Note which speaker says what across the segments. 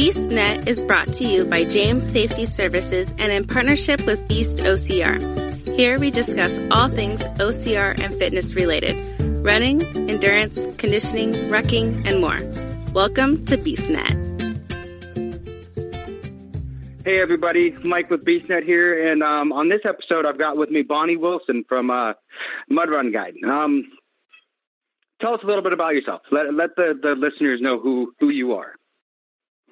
Speaker 1: BeastNet is brought to you by James Safety Services and in partnership with Beast OCR. Here we discuss all things OCR and fitness related running, endurance, conditioning, rucking, and more. Welcome to BeastNet.
Speaker 2: Hey everybody, Mike with BeastNet here, and um, on this episode, I've got with me Bonnie Wilson from uh, Mud Run Guide. Um, tell us a little bit about yourself. Let let the, the listeners know who who you are.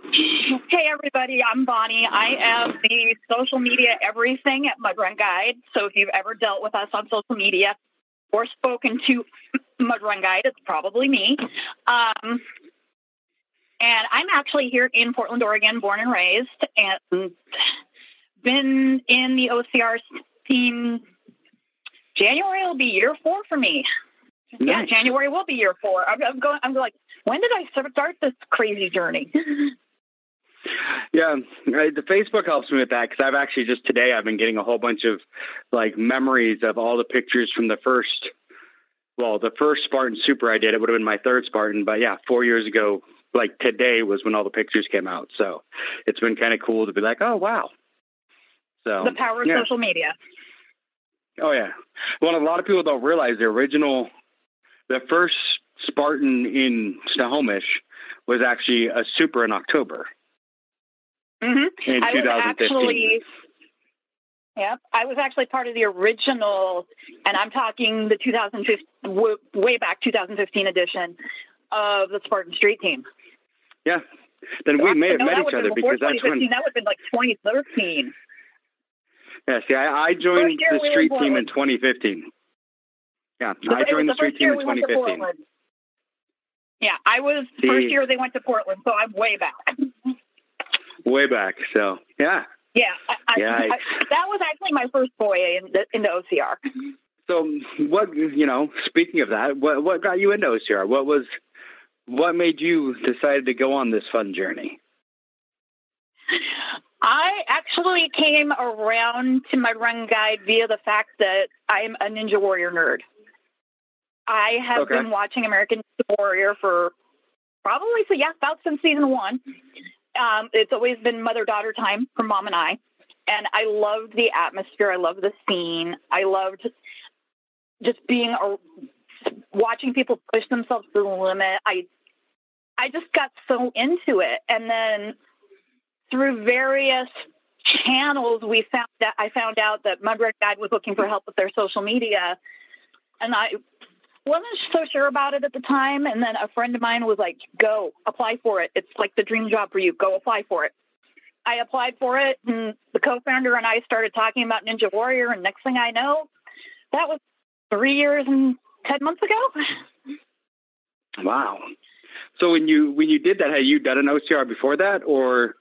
Speaker 3: Hey everybody, I'm Bonnie. I am the social media everything at Mud Run Guide. So if you've ever dealt with us on social media or spoken to Mud Run Guide, it's probably me. Um, and I'm actually here in Portland, Oregon, born and raised, and been in the OCR team. January will be year four for me.
Speaker 2: Nice.
Speaker 3: Yeah, January will be year four. I'm, I'm going. I'm like, when did I start this crazy journey?
Speaker 2: Yeah, the Facebook helps me with that because I've actually just today I've been getting a whole bunch of like memories of all the pictures from the first. Well, the first Spartan Super I did it would have been my third Spartan, but yeah, four years ago, like today was when all the pictures came out. So it's been kind of cool to be like, oh wow. So
Speaker 3: the power of
Speaker 2: yeah.
Speaker 3: social media.
Speaker 2: Oh yeah. Well, a lot of people don't realize the original, the first Spartan in Snohomish was actually a Super in October.
Speaker 3: Mm-hmm.
Speaker 2: In
Speaker 3: I
Speaker 2: 2015.
Speaker 3: actually, yeah, I was actually part of the original, and I'm talking the 2015, w- way back 2015 edition of the Spartan Street Team.
Speaker 2: Yeah. Then we may have
Speaker 3: No,
Speaker 2: met each other because that's
Speaker 3: 2015.
Speaker 2: when.
Speaker 3: That would have been like 2013.
Speaker 2: Yeah. See, I, I joined the street team in 2015. Yeah,
Speaker 3: It
Speaker 2: I joined the
Speaker 3: the
Speaker 2: street team in
Speaker 3: we
Speaker 2: 2015.
Speaker 3: Yeah, I was
Speaker 2: See.
Speaker 3: first year they went to Portland, so I'm way back.
Speaker 2: Way back. So yeah.
Speaker 3: Yeah, I,
Speaker 2: Yeah, I-
Speaker 3: I, that was actually my first foray in the, into OCR.
Speaker 2: So what you know? Speaking of that, what what got you into OCR? What was what made you decide to go on this fun journey?
Speaker 3: I actually came around to Mud Run Guide via the fact that I'm a Ninja Warrior nerd. I have
Speaker 2: Okay.
Speaker 3: been watching American Ninja Warrior for probably so yeah, about since season one. Um, it's always been mother daughter time for mom and I, and I loved the atmosphere. I loved the scene. I loved just being a, watching people push themselves to the limit. I I just got so into it, and then through various channels, we found that I found out that Run Guide was looking for help with their social media, and I wasn't so sure about it at the time. And then a friend of mine was like, "Go apply for it. It's like the dream job for you. Go apply for it." I applied for it, and the co-founder and I started talking about Ninja Warrior. And next thing I know, that was three years and ten months ago.
Speaker 2: Wow. So when you when you did that, had you done an OCR before that, or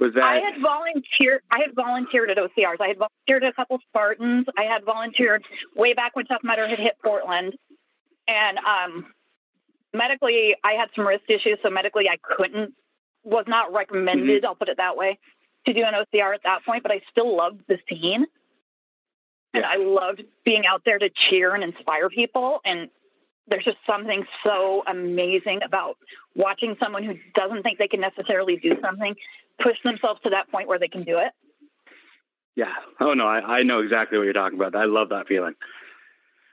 Speaker 2: was that?
Speaker 3: I had volunteered. I had volunteered at OCRs. I had volunteered at a couple Spartans. I had volunteered way back when Tough Mudder had hit Portland, and um, medically, I had some wrist issues, so medically, I couldn't. Was not recommended. I'll put it that way to do an OCR at that point. But I still loved the scene, and
Speaker 2: Yeah.
Speaker 3: I loved being out there to cheer and inspire people. And there's just something so amazing about watching someone who doesn't think they can necessarily do something push themselves to that point where they can do it.
Speaker 2: Yeah. Oh no, I, I know exactly what you're talking about. I love that feeling.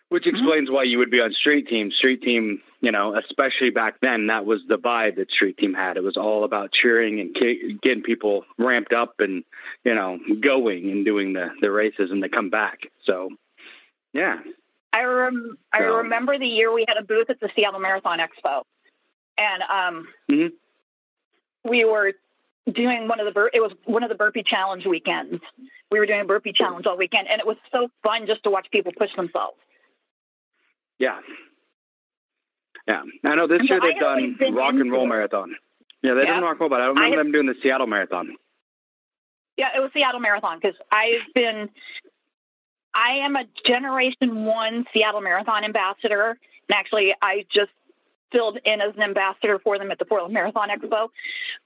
Speaker 2: Which explains why you would be on street team. Street team, you know, especially back then, that was the vibe that street team had. It was all about cheering and getting people ramped up and you know going and doing the the races and they come back. So, yeah,
Speaker 3: I rem- I remember the year we had a booth at the Seattle Marathon Expo, and um,
Speaker 2: Mhm.
Speaker 3: we were doing one of the bur- it was one of the burpee challenge weekends. We were doing a burpee challenge all weekend, and it was so fun just to watch people push themselves.
Speaker 2: Yeah, yeah. I know this
Speaker 3: And
Speaker 2: year they've done rock and roll
Speaker 3: it.
Speaker 2: marathon. Yeah, they
Speaker 3: Yeah.
Speaker 2: done rock and roll, but I don't
Speaker 3: I
Speaker 2: remember
Speaker 3: have-
Speaker 2: them doing the Seattle marathon.
Speaker 3: Yeah, it was Seattle Marathon because I've been, I am a Generation One Seattle Marathon ambassador, and actually, I just filled in as an ambassador for them at the Portland Marathon Expo.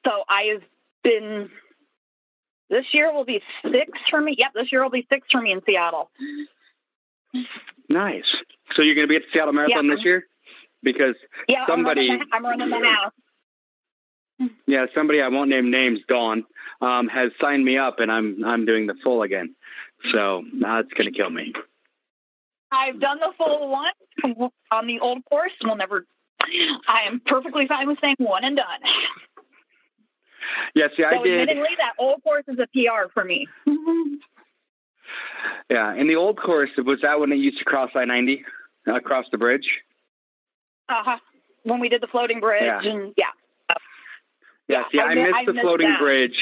Speaker 3: So I've been. This year will be six for me. Yep, this year will be six for me in Seattle.
Speaker 2: Nice. So you're going to be at the Seattle Marathon
Speaker 3: Yeah.
Speaker 2: this year? Because
Speaker 3: Yeah,
Speaker 2: Somebody-
Speaker 3: I'm running the, I'm running the house.
Speaker 2: Yeah, somebody I won't name names, Dawn, um, has signed me up, and I'm I'm doing the full again. So that's going to kill me.
Speaker 3: I've done the full one on the old course. We'll never. I am perfectly fine with saying one and done.
Speaker 2: Yes, yeah, see, I
Speaker 3: so
Speaker 2: did.
Speaker 3: Admittedly, that old course is a PR for me.
Speaker 2: yeah, in the old course, was that when it used to cross I ninety across the bridge?
Speaker 3: Uh huh. When we did the floating bridge,
Speaker 2: Yeah.
Speaker 3: and yeah,
Speaker 2: Yeah, see,
Speaker 3: I
Speaker 2: I, missed
Speaker 3: I
Speaker 2: the
Speaker 3: missed
Speaker 2: floating
Speaker 3: that.
Speaker 2: bridge,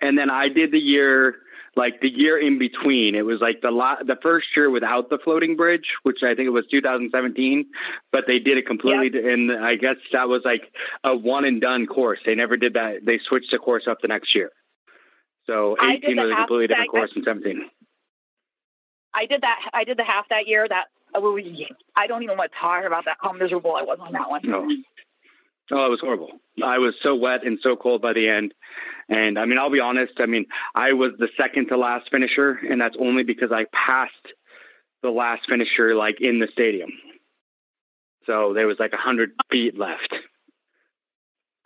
Speaker 2: and then I did the year like the year in between. It was like the la- the first year without the floating bridge, which I think it was 2017, but they did it completely. And I guess that was like a one and done course. They never did that. They switched the course up the next year. So 18
Speaker 3: the
Speaker 2: was a completely different course than 17.
Speaker 3: I did that. I did the half that year. That I don't even want to talk about that. How miserable I was on that one.
Speaker 2: No. Oh, it was horrible. I was so wet and so cold by the end. And I mean, I'll be honest. I mean, I was the second to last finisher, and that's only because I passed the last finisher like in the stadium. So there was like a hundred feet left.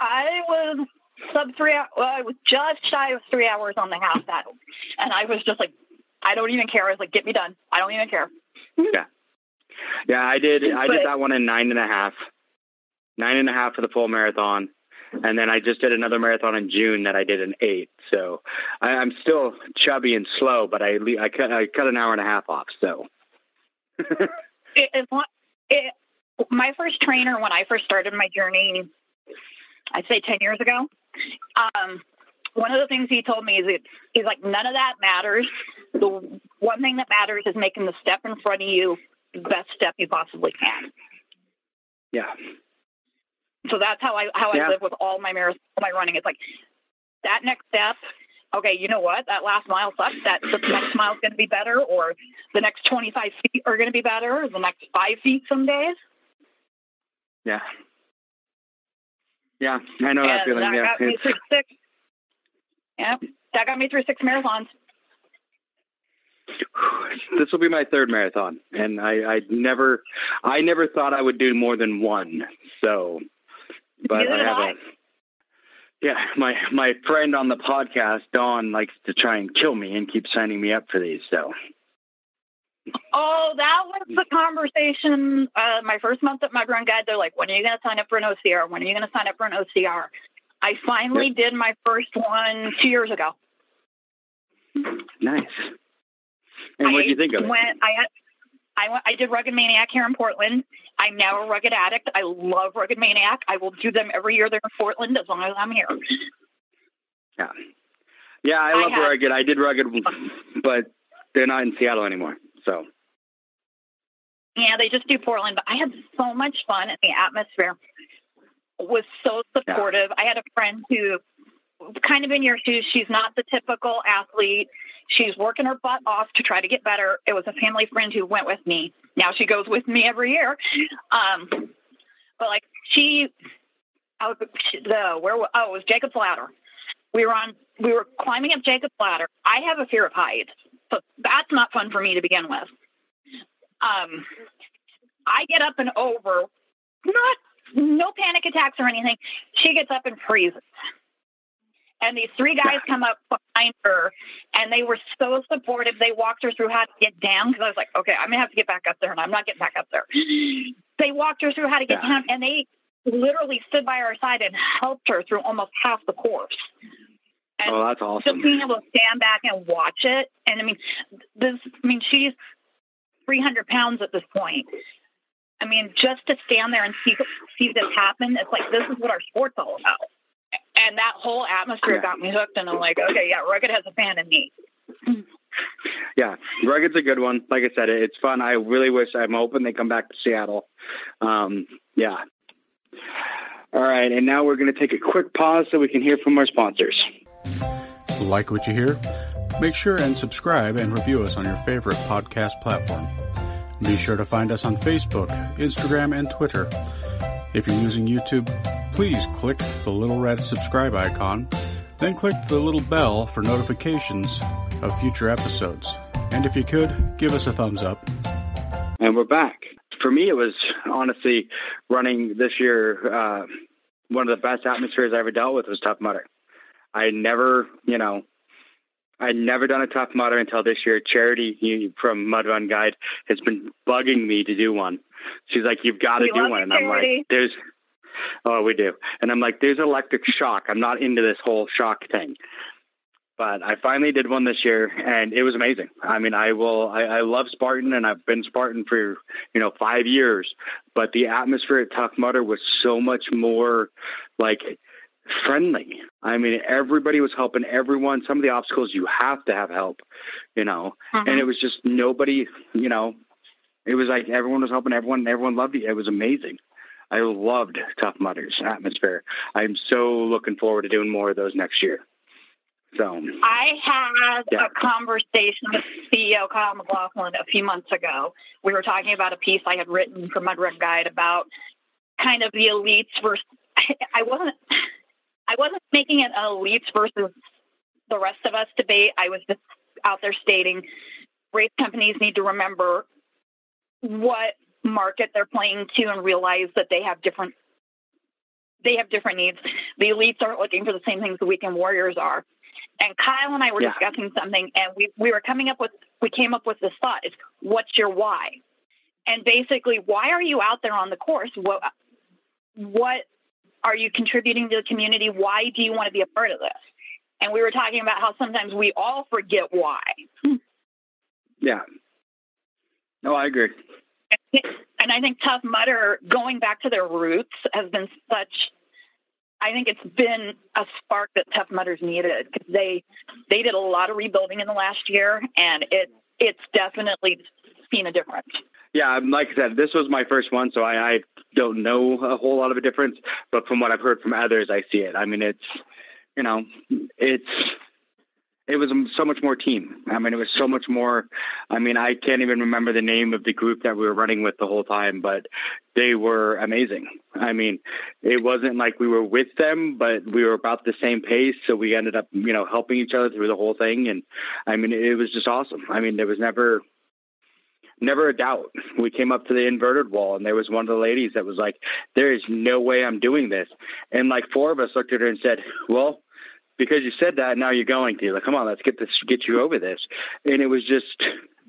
Speaker 3: I was sub three. hou- Well, I was just shy of three hours on the half that, and I was just like, I don't even care. I was like, get me done. I don't even care.
Speaker 2: Yeah, yeah. I did. I
Speaker 3: But-
Speaker 2: did that one in nine and a half, nine and a half for the full marathon, and then I just did another marathon in June that I did in eight. So I, I'm still chubby and slow, but I I cut I cut an hour and a half off. So
Speaker 3: It, not. It, my first trainer when I first started my journey, I'd say ten years ago. Um, one of the things he told me is that he's like, none of that matters. The one thing that matters is making the step in front of you the best step you possibly can.
Speaker 2: yeah,
Speaker 3: So that's how I how
Speaker 2: Yeah.
Speaker 3: I live with all my marathon, my running. It's like that next step. Okay, you know what? That last mile sucks. That the next mile is going to be better, or the next twenty five feet are going to be better, or the next five feet some days.
Speaker 2: yeah, yeah. I know that
Speaker 3: and
Speaker 2: feeling.
Speaker 3: that
Speaker 2: Yeah,
Speaker 3: got me through six. Yep, that got me through six marathons.
Speaker 2: this will be my third marathon, and I, I never, I never thought I would do more than one. So, but
Speaker 3: Neither
Speaker 2: I have
Speaker 3: I.
Speaker 2: a, yeah, my my friend on the podcast, Dawn, likes to try and kill me and keep signing me up for these. So,
Speaker 3: Oh, that was the conversation. Uh, my first month at Mud Run Guide, they're like, "When are you going to sign up for an OCR? When are you going to sign up for an OCR?" I finally did my first one two years ago.
Speaker 2: nice. And what do you think of it?
Speaker 3: Went, I had, I went, I did Rugged Maniac here in Portland. I'm now a Rugged Addict. I love Rugged Maniac. I will do them every year. They're in Portland as long as I'm here.
Speaker 2: Yeah, yeah, I
Speaker 3: I
Speaker 2: love
Speaker 3: have-
Speaker 2: rugged. I did rugged, but they're not in Seattle anymore. So,
Speaker 3: Yeah, they just do Portland, but I had so much fun and the atmosphere was so supportive. I had a friend who kind of in your shoes, she's not the typical athlete. She's working her butt off to try to get better. It was a family friend who went with me. Now she goes with me every year. Um, but like she, I was, the where oh it was Jacob's Ladder. We were on we were climbing up Jacob's Ladder. I have a fear of heights, so that's not fun for me to begin with. Um, I get up and over, not no panic attacks or anything. She gets up and freezes. And these three guys come up behind her, and they were so supportive. They walked her through how to get down because I was like, okay, I'm gonna have to get back up there, and I'm not getting back up there. They walked her through how to get
Speaker 2: Yeah.
Speaker 3: down, and they literally stood by our side and helped her through almost half the course. And
Speaker 2: oh, that's awesome.
Speaker 3: just being able to stand back and watch it. And I mean, this, I mean, she's 300 pounds at this point. I mean, just to stand there and see, see this happen, it's like, this is what our sport's all about. And that whole atmosphere got me hooked. And I'm like, okay, yeah, Rugged has a fan in me.
Speaker 2: Yeah, rugged's a good one. Like I said, it's fun. I really wish I'm hoping they come back to Seattle. Um, yeah. All right, and now we're going to take a quick pause so we can hear from our sponsors.
Speaker 4: Like what you hear? Make sure and subscribe and review us on your favorite podcast platform. Be sure to find us on Facebook, Instagram, and Twitter. If you're using YouTube, please click the little red subscribe icon, then click the little bell for notifications of future episodes. And if you could, give us a thumbs up.
Speaker 2: And we're back. For me, it was honestly running this year, uh, one of the best atmospheres I ever dealt with was Tough Mudder. I never, you know, I'd never done a Tough Mudder until this year. Charity from Mud Run Guide has been bugging me to do one. She's like, "You've got to do one," and I'm like, "There's." Oh, we do. And I'm like, there's electric shock. I'm not into this whole shock thing. But I finally did one this year and it was amazing. I mean, I will, I, I love Spartan and I've been Spartan for, you know, five years, but the atmosphere at Tough Mudder was so much more like friendly. I mean, everybody was helping everyone. Some of the obstacles you have to have help, you know, mm-hmm. and it was just nobody, you know, it was like everyone was helping everyone and everyone loved it. It was amazing. I loved Tough Mudders atmosphere. I'm so looking forward to doing more of those next year. So
Speaker 3: I had yeah. a conversation with CEO Kyle McLaughlin a few months ago. We were talking about a piece I had written for Mud Run Guide about kind of the elites versus. I wasn't. I wasn't making it an elites versus the rest of us debate. I was just out there stating race companies need to remember what market they're playing to and realize that they have different they have different needs. The elites aren't looking for the same things the weekend warriors are. And Kyle and I were yeah. discussing something and we, we were coming up with we came up with this thought is what's your why? And basically why are you out there on the course? What what are you contributing to the community? Why do you want to be a part of this? And we were talking about how sometimes we all forget why.
Speaker 2: Yeah. No, I agree.
Speaker 3: And I think Tough Mudder, going back to their roots, has been such. I think it's been a spark that Tough Mudders needed because they they did a lot of rebuilding in the last year, and it it's definitely seen a difference.
Speaker 2: Yeah, um, like I said, this was my first one, so I, I don't know a whole lot of a difference. But from what I've heard from others, I see it. I mean, it's you know, it's it was so much more team. I mean, it was so much more. I mean, I can't even remember the name of the group that we were running with the whole time, but they were amazing. I mean, it wasn't like we were with them, but we were about the same pace. So we ended up, you know, helping each other through the whole thing. And I mean, it was just awesome. I mean, there was never, never a doubt. We came up to the inverted wall, and there was one of the ladies that was like, "There is no way I'm doing this." And like four of us looked at her and said, "Well, because you said that, now you're going to. Like, come on, let's get this, get you over this. And it was just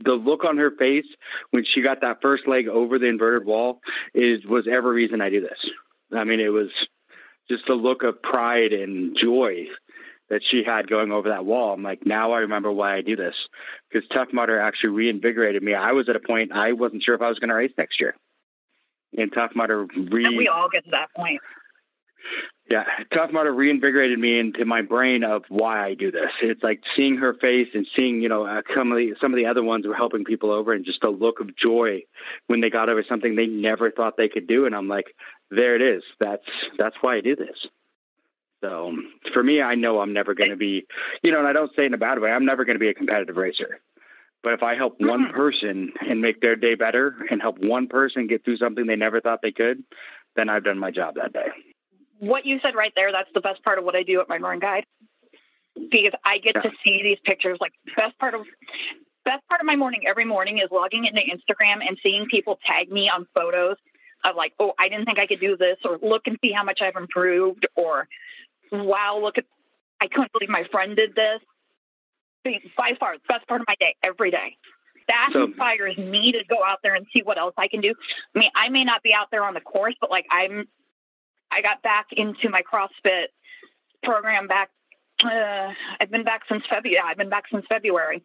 Speaker 2: the look on her face when she got that first leg over the inverted wall is was every reason I do this. I mean, it was just a look of pride and joy that she had going over that wall. I'm like, now I remember why I do this because Tough Mudder actually reinvigorated me. I was at a point I wasn't sure if I was going to race next year, and Tough Mudder re.
Speaker 3: And we all get to that point.
Speaker 2: Yeah, Tough Mudder reinvigorated me into my brain of why I do this. It's like seeing her face and seeing, you know, uh, some of the, some of the other ones were helping people over and just a look of joy when they got over something they never thought they could do. And I'm like, there it is. That's, that's why I do this. So for me, I know I'm never going to be, you know, and I don't say in a bad way, I'm never going to be a competitive racer. But if I help one mm-hmm. person and make their day better and help one person get through something they never thought they could, then I've done my job that day
Speaker 3: what you said right there, that's the best part of what I do at Mud Run Guide. Because I get yeah. to see these pictures. Like best part of best part of my morning every morning is logging into Instagram and seeing people tag me on photos of like, oh, I didn't think I could do this, or look and see how much I've improved, or wow, look at I couldn't believe my friend did this. By far, the best part of my day every day. That so, inspires me to go out there and see what else I can do. I mean, I may not be out there on the course, but like I'm I got back into my CrossFit program back. Uh, I've been back since February. Yeah, I've been back since February,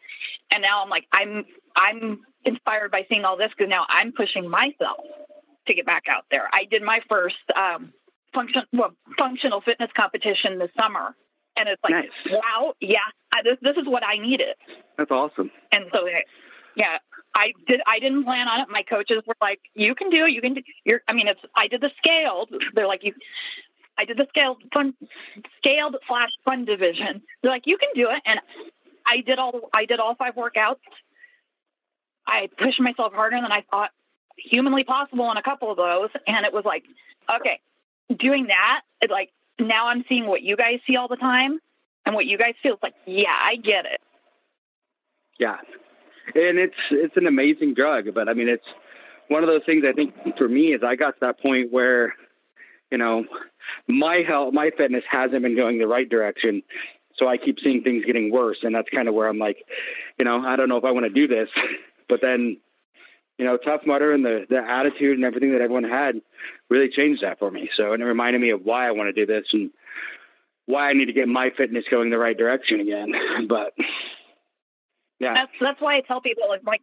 Speaker 3: and now I'm like I'm I'm inspired by seeing all this because now I'm pushing myself to get back out there. I did my first um, function well, functional fitness competition this summer, and it's like nice. wow, yeah, I, this this is what I needed.
Speaker 2: That's awesome.
Speaker 3: And so yeah, I did. I didn't plan on it. My coaches were like, "You can do it. You can do." You're. I mean, it's. I did the scaled. They're like, "You." I did the scaled fun, scaled slash fun division. They're like, "You can do it," and I did all. I did all five workouts. I pushed myself harder than I thought humanly possible in a couple of those, and it was like, okay, doing that. It like now I'm seeing what you guys see all the time, and what you guys feel. It's like, yeah, I get it.
Speaker 2: Yeah, and it's it's an amazing drug. But I mean, it's one of those things. I think for me is I got to that point where you know, my health, my fitness hasn't been going the right direction. So I keep seeing things getting worse. And that's kind of where I'm like, you know, I don't know if I want to do this, but then, you know, Tough Mudder and the, the attitude and everything that everyone had really changed that for me. So, and it reminded me of why I want to do this and why I need to get my fitness going the right direction again. But yeah,
Speaker 3: that's, that's why I tell people like,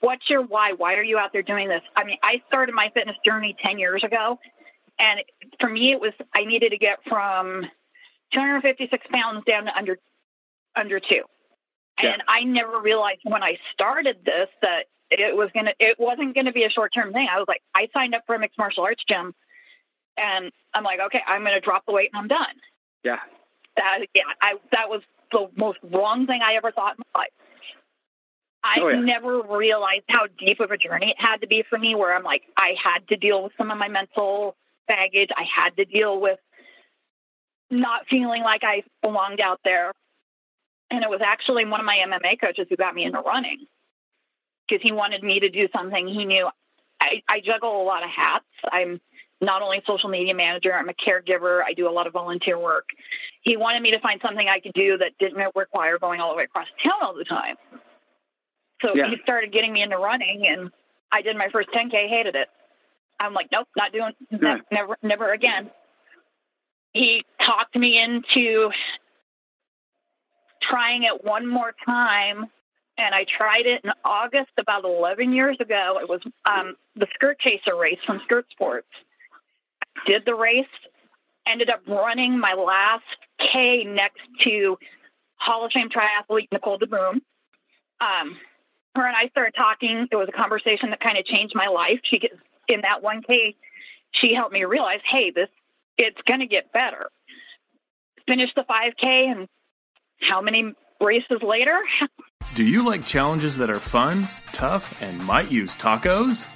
Speaker 3: what's your why? Why are you out there doing this? I mean, I started my fitness journey 10 years ago. And for me, it was, I needed to get from 256 pounds down to under, under two. Yeah. And I never realized when I started this that it was going to, it wasn't going to be a short term thing. I was like, I signed up for a mixed martial arts gym and I'm like, okay, I'm going to drop the weight and I'm done.
Speaker 2: Yeah.
Speaker 3: That, yeah, I, that was the most wrong thing I ever thought in my life. I oh, yeah. never realized how deep of a journey it had to be for me where I'm like, I had to deal with some of my mental baggage. I had to deal with not feeling like I belonged out there. And it was actually one of my MMA coaches who got me into running because he wanted me to do something he knew. I, I juggle a lot of hats. I'm not only a social media manager, I'm a caregiver. I do a lot of volunteer work. He wanted me to find something I could do that didn't require going all the way across town all the time. So yeah. he started getting me into running, and I did my first 10K, hated it. I'm like, nope, not doing, yeah. never, never again. He talked me into trying it one more time, and I tried it in August about 11 years ago. It was um, the Skirt Chaser race from Skirt Sports. I did the race, ended up running my last K next to Hall of Fame triathlete Nicole DeBoom. Um, her and I started talking. It was a conversation that kind of changed my life. She in that one K, she helped me realize, hey, this it's going to get better. Finished the 5K, and how many races later?
Speaker 5: Do you like challenges that are fun, tough, and might use tacos?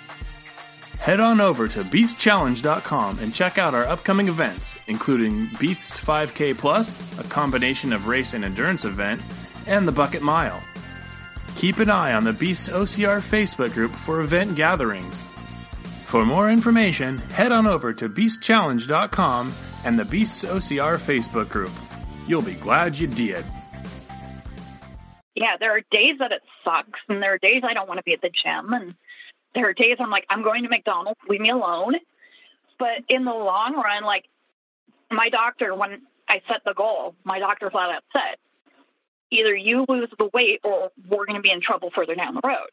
Speaker 5: Head on over to beastchallenge.com and check out our upcoming events, including Beasts 5K Plus, a combination of race and endurance event, and the Bucket Mile. Keep an eye on the Beasts OCR Facebook group for event gatherings. For more information, head on over to beastchallenge.com and the Beasts OCR Facebook group. You'll be glad you did.
Speaker 3: Yeah, there are days that it sucks, and there are days I don't want to be at the gym, and there are days I'm like, I'm going to McDonald's, leave me alone. But in the long run, like my doctor, when I set the goal, my doctor flat out said, either you lose the weight or we're going to be in trouble further down the road.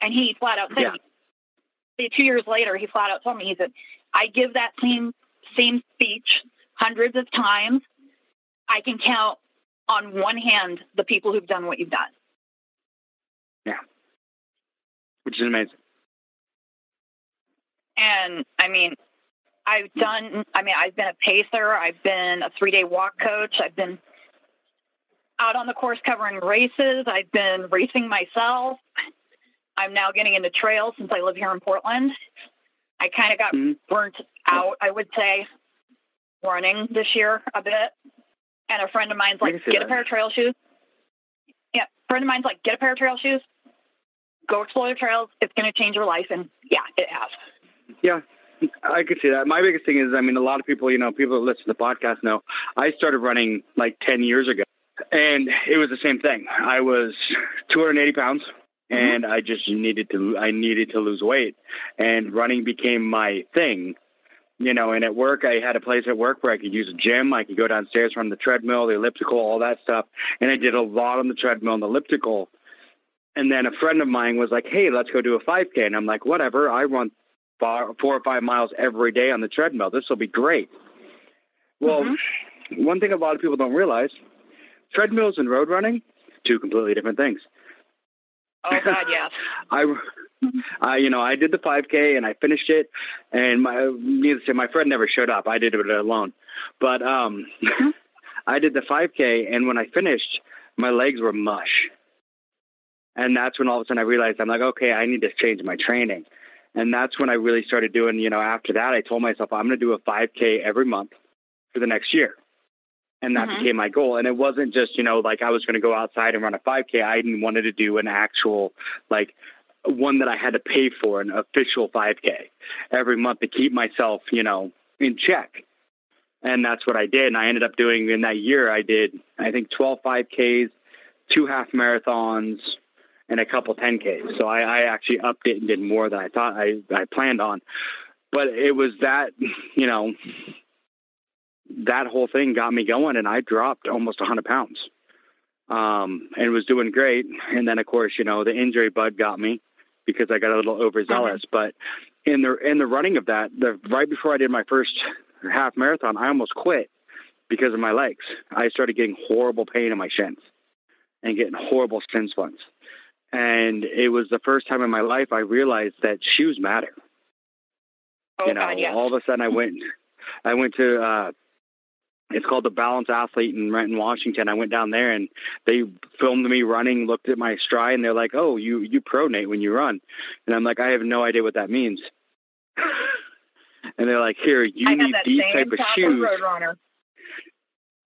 Speaker 3: And he flat out said, yeah two years later, he flat out told me, he said, I give that same same speech hundreds of times. I can count on one hand the people who've done what you've done.
Speaker 2: Yeah. Which is amazing.
Speaker 3: And I mean, I've done, I mean, I've been a pacer, I've been a three day walk coach, I've been out on the course covering races, I've been racing myself. I'm now getting into trails since I live here in Portland. I kind of got mm-hmm. burnt out, I would say, running this year a bit. And a friend of mine's like, get that. a pair of trail shoes. Yeah, friend of mine's like, get a pair of trail shoes, go explore the trails. It's going to change your life. And yeah, it has.
Speaker 2: Yeah, I could see that. My biggest thing is, I mean, a lot of people, you know, people that listen to the podcast know I started running like 10 years ago. And it was the same thing. I was 280 pounds. Mm-hmm. and I just needed to I needed to lose weight, and running became my thing. You know, and at work, I had a place at work where I could use a gym. I could go downstairs, run the treadmill, the elliptical, all that stuff. And I did a lot on the treadmill and the elliptical. And then a friend of mine was like, "Hey, let's go do a 5K." And I'm like, "Whatever. I run four or five miles every day on the treadmill. This will be great." Well, mm-hmm. one thing a lot of people don't realize: treadmills and road running, two completely different things.
Speaker 3: Oh God, yes. I,
Speaker 2: I, you know, I did the 5K and I finished it, and my needless to say, my friend never showed up. I did it alone, but um, mm-hmm. I did the 5K, and when I finished, my legs were mush, and that's when all of a sudden I realized I'm like, okay, I need to change my training, and that's when I really started doing. You know, after that, I told myself I'm going to do a 5K every month for the next year and that mm-hmm. became my goal. And it wasn't just you know like I was going to go outside and run a 5K. I didn't wanted to do an actual like one that I had to pay for, an official 5K every month to keep myself you know in check. And that's what I did. And I ended up doing in that year, I did, I think 12 5Ks, two half marathons, and a couple 10Ks. So I, I actually upped it and did more than I thought I, I planned on. But it was that, you know, that whole thing got me going and I dropped almost 100 pounds um, and was doing great. And then, of course, you know, the injury bug got me because I got a little overzealous. Mm-hmm. But in the in the running of that, the right before I did my first half marathon, I almost quit because of my legs. I started getting horrible pain in my shins and getting horrible shin splints. And it was the first time in my life I realized that shoes matter.
Speaker 3: Oh,
Speaker 2: you know,
Speaker 3: God, yes.
Speaker 2: all of a sudden I went, I went to, uh, it's called the Balanced Athlete in Renton, Washington. I went down there and they filmed me running, looked at my stride, and they're like, "Oh, you you pronate when you run," and I'm like, "I have no idea what that means." and they're like, "Here, you need these type of shoes."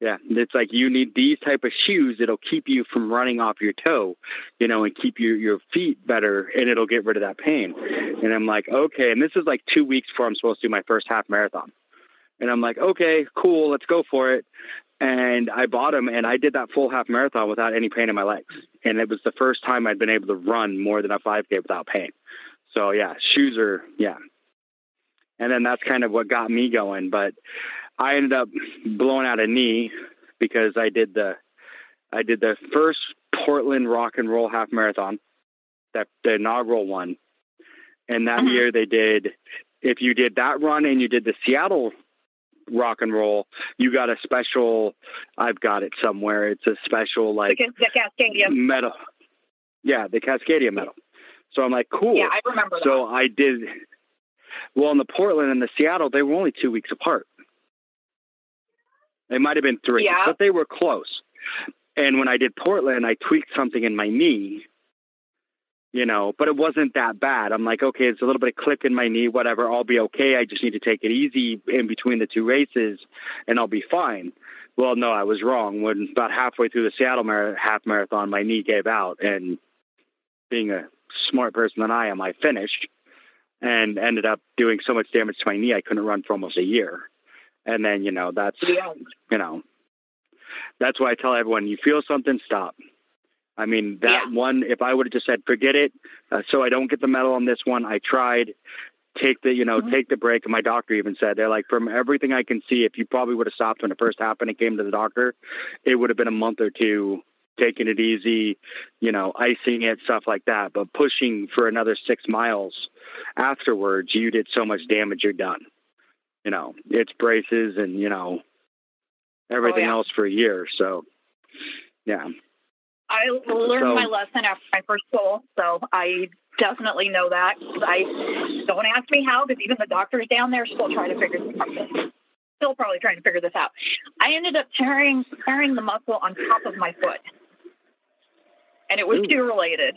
Speaker 2: Yeah, it's like you need these type of shoes It'll keep you from running off your toe, you know, and keep your your feet better, and it'll get rid of that pain. And I'm like, okay. And this is like two weeks before I'm supposed to do my first half marathon. And I'm like, okay, cool, let's go for it. And I bought them, and I did that full half marathon without any pain in my legs. And it was the first time I'd been able to run more than a 5K without pain. So yeah, shoes are yeah. And then that's kind of what got me going. But I ended up blowing out a knee because I did the I did the first Portland Rock and Roll half marathon, that the inaugural one. And that
Speaker 3: Mhm.
Speaker 2: year they did if you did that run and you did the Seattle rock and roll, you got a special I've got it somewhere. It's a special like
Speaker 3: the, the Cascadia.
Speaker 2: medal. Yeah, the Cascadia medal. So I'm like, cool.
Speaker 3: Yeah, I remember that.
Speaker 2: So I did. Well, in the Portland and the Seattle, they were only two weeks apart. They might have been three,
Speaker 3: Yeah.
Speaker 2: but they were close. And when I did Portland, I tweaked something in my knee, you know, but it wasn't that bad. I'm like, okay, it's a little bit of click in my knee, whatever. I'll be okay. I just need to take it easy in between the two races, and I'll be fine. Well, no, I was wrong. When about halfway through the Seattle mar- half marathon, my knee gave out, and being a smart person than I am, I finished and ended up doing so much damage to my knee I couldn't run for almost a year. And then, you know, that's
Speaker 3: Yeah.
Speaker 2: you know, that's why I tell everyone, you feel something, stop. I mean, that
Speaker 3: Yeah.
Speaker 2: one, if I would have just said, forget it, uh, so I don't get the medal on this one, I tried, take the, you know,
Speaker 3: Mhm.
Speaker 2: take the break. And my doctor even said, they're like, from everything I can see, if you probably would have stopped when it first happened and came to the doctor, it would have been a month or two taking it easy, you know, icing it, stuff like that. But pushing for another six miles afterwards, you did so much damage, you're done. You know, it's braces and, you know, everything
Speaker 3: Oh, yeah.
Speaker 2: else for a year. So, yeah.
Speaker 3: I learned
Speaker 2: So-
Speaker 3: my lesson after my first goal, so I definitely know that. I don't ask me how, because even the doctors down there still trying to figure this out. Still probably trying to figure this out. I ended up tearing tearing the muscle on top of my foot, and it was
Speaker 2: Ooh.
Speaker 3: tear related.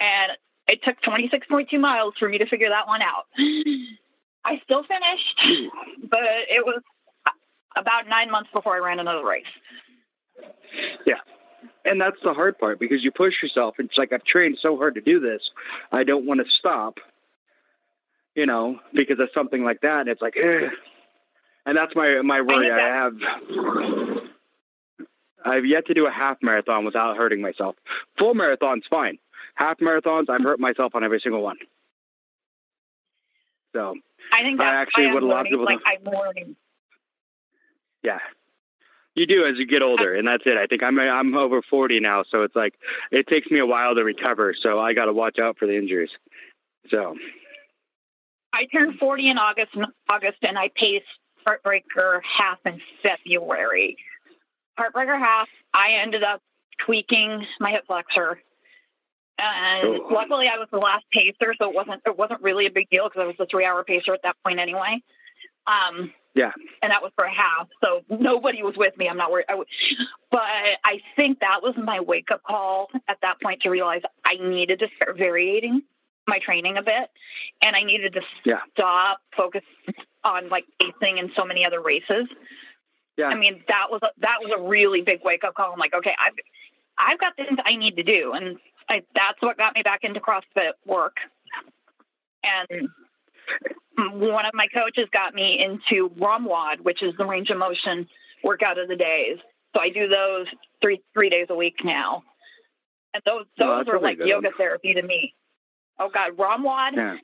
Speaker 3: And it took 26.2 miles for me to figure that one out. I still finished, but it was about nine months before I ran another race.
Speaker 2: And that's the hard part because you push yourself. It's like I've trained so hard to do this. I don't want to stop, you know, because of something like that. And it's like, eh. and that's my my worry.
Speaker 3: get
Speaker 2: I have. I've yet to do a half marathon without hurting myself. Full marathon's fine. Half marathons, I've hurt myself on every single one. So
Speaker 3: I think
Speaker 2: I actually would a lot of people
Speaker 3: like I'm learning.
Speaker 2: yeah, you do as you get older, and that's it. I think I'm I'm over forty now, so it's like it takes me a while to recover. So I got to watch out for the injuries. So
Speaker 3: I turned 40 in August, August, and I paced Heartbreaker half in February. Heartbreaker half, I ended up tweaking my hip flexor, and
Speaker 2: Oh.
Speaker 3: luckily I was the last pacer, so it wasn't it wasn't really a big deal because I was the three hour pacer at that point anyway. Um,
Speaker 2: Yeah.
Speaker 3: and that was for a half, so nobody was with me. I'm not worried. I w- but I think that was my wake up call at that point to realize I needed to start varying my training a bit, and I needed to
Speaker 2: Yeah.
Speaker 3: stop focus on like pacing and so many other races.
Speaker 2: yeah,
Speaker 3: I mean, that was a, that was a really big wake up call. I'm like, okay, I've I've got things I need to do, and I, that's what got me back into CrossFit work. And one of my coaches got me into ROMWOD, which is the range of motion workout of the days. So I do those three three days a week now, and those oh, those oh, are like yoga one. therapy to me. Oh God, ROMWOD. Yeah.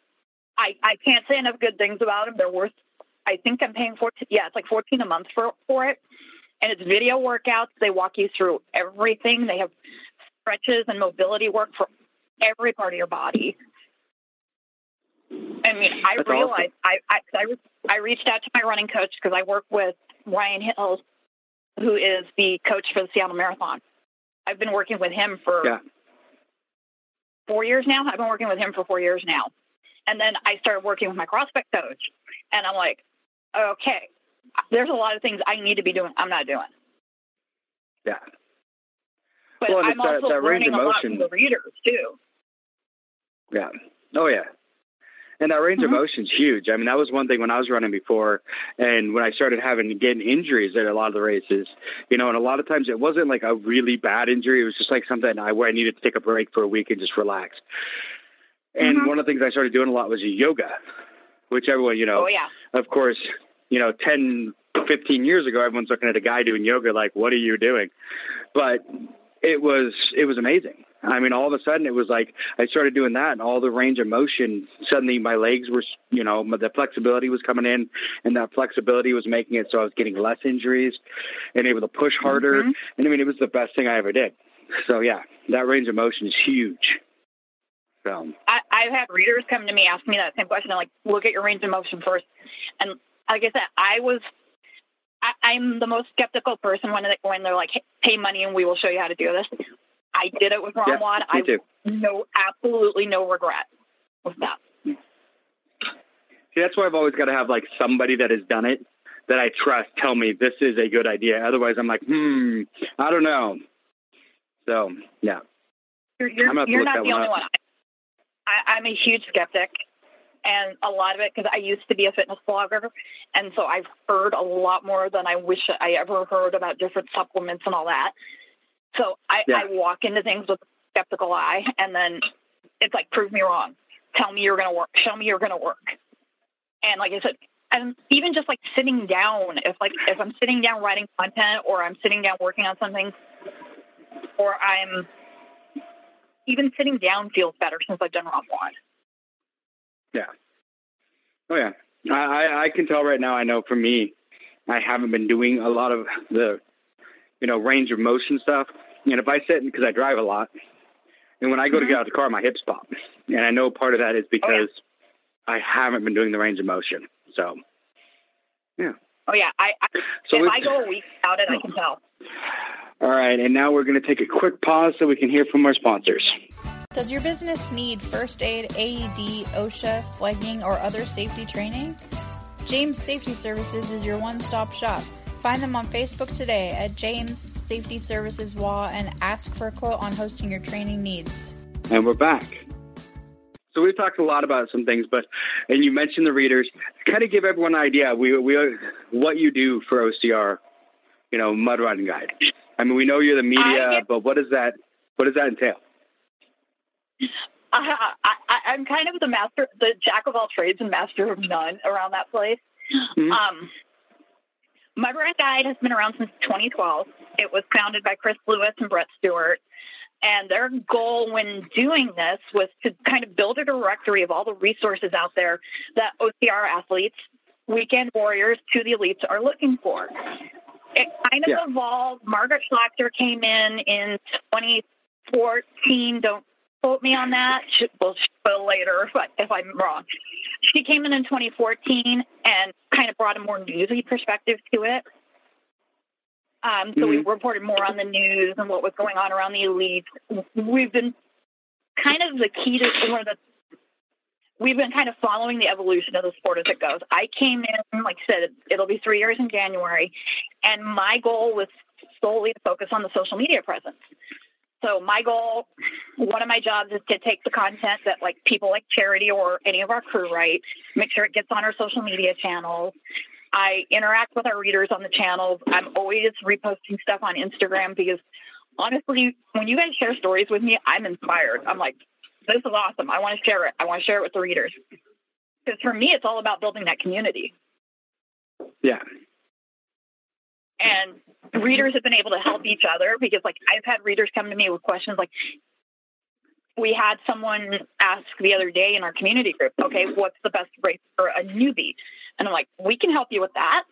Speaker 3: I I can't say enough good things about them. They're worth. I think I'm paying fourteen. Yeah, it's like fourteen a month for for it, and it's video workouts. They walk you through everything. They have stretches and mobility work for every part of your body. I mean, I That's realized awesome. I, I I reached out to my running coach because I work with Ryan Hills, who is the coach for the Seattle Marathon. I've been working with him for yeah. four years now. I've been working with him for four years now, and then I started working with my CrossFit coach, and I'm like, okay, there's a lot of things I need to be doing. I'm not doing.
Speaker 2: Yeah.
Speaker 3: But well, I'm also that, that learning a lot from the readers too.
Speaker 2: Yeah. Oh yeah. And that range mm-hmm. of motion is huge. I mean, that was one thing when I was running before, and when I started having getting injuries at a lot of the races, you know, and a lot of times it wasn't like a really bad injury. It was just like something I where I needed to take a break for a week and just relax. And mm-hmm. one of the things I started doing a lot was yoga, which everyone, you know,
Speaker 3: oh, yeah.
Speaker 2: of course, you know, 10, 15 years ago, everyone's looking at a guy doing yoga like, what are you doing? But it was, it was amazing. I mean, all of a sudden it was like I started doing that and all the range of motion, suddenly my legs were, you know, the flexibility was coming in and that flexibility was making it so I was getting less injuries and able to push harder. Mm-hmm. And I mean, it was the best thing I ever did. So yeah, that range of motion is huge. So
Speaker 3: I, I've had readers come to me ask me that same question. I'm like, look at your range of motion first. And like I said, I was I, am the most skeptical person when they, when they're like, hey, pay money and we will show you how to do this. I did it with Ron yeah, I too. no absolutely no regret with that.
Speaker 2: See, that's why I've always got to have like somebody that has done it that I trust tell me this is a good idea. Otherwise, I'm like, hmm, I don't know. So yeah,
Speaker 3: you're, you're, you're not the only one. I, I'm a huge skeptic, and a lot of it because I used to be a fitness blogger, and so I've heard a lot more than I wish I ever heard about different supplements and all that. So I, yeah. I walk into things with a skeptical eye, and then it's like, prove me wrong. Tell me you're going to work. Show me you're going to work. And like I said, and even just like sitting down, if like if I'm sitting down writing content or I'm sitting down working on something, or I'm even sitting down feels better since I've done ROMWOD.
Speaker 2: Yeah. Oh yeah. I, I can tell right now. I know for me, I haven't been doing a lot of the you know, range of motion stuff. And if I sit because I drive a lot, and when I go mm-hmm. to get out of the car, my hips pop, and I know part of that is because oh, yeah. I haven't been doing the range of motion. So, yeah.
Speaker 3: Oh yeah, I, I so if I go a week without it, I can tell.
Speaker 2: All right, and now we're going to take a quick pause so we can hear from our sponsors.
Speaker 6: Does your business need first aid, AED, OSHA, flagging, or other safety training? James Safety Services is your one-stop shop. Find them on Facebook today at James Safety Services WA and ask for a quote on hosting your training needs.
Speaker 2: And we're back. So we've talked a lot about some things, but and you mentioned the readers. Kind of give everyone an idea. We we what you do for OCR, you know, Mud Run Guide. I mean, we know you're the media, get, but what does that what does that entail?
Speaker 3: Uh, I, am kind of the master, the jack of all trades and master of none around that place. Mm-hmm. Um, Mud Run Guide has been around since 2012. It was founded by Chris Lewis and Brett Stewart. And their goal when doing this was to kind of build a directory of all the resources out there that OCR athletes, weekend warriors to the elites are looking for. It kind of yeah. evolved. Margaret Schlachter came in in 2014. Don't quote me on that. We'll spill later if, I, if I'm wrong. She came in in 2014 and kind of brought a more newsy perspective to it. Um, so mm-hmm. we reported more on the news and what was going on around the elites. We've been kind of the key to one of the. We've been kind of following the evolution of the sport as it goes. I came in, like I said, it'll be three years in January, and my goal was solely to focus on the social media presence. So my goal, one of my jobs is to take the content that like people like Charity or any of our crew write, make sure it gets on our social media channels. I interact with our readers on the channels. I'm always reposting stuff on Instagram because honestly, when you guys share stories with me, I'm inspired. I'm like, this is awesome. I want to share it. I want to share it with the readers. Because for me, it's all about building that community.
Speaker 2: Yeah.
Speaker 3: And readers have been able to help each other because, like, I've had readers come to me with questions like, we had someone ask the other day in our community group, okay, what's the best race for a newbie? And I'm like, we can help you with that.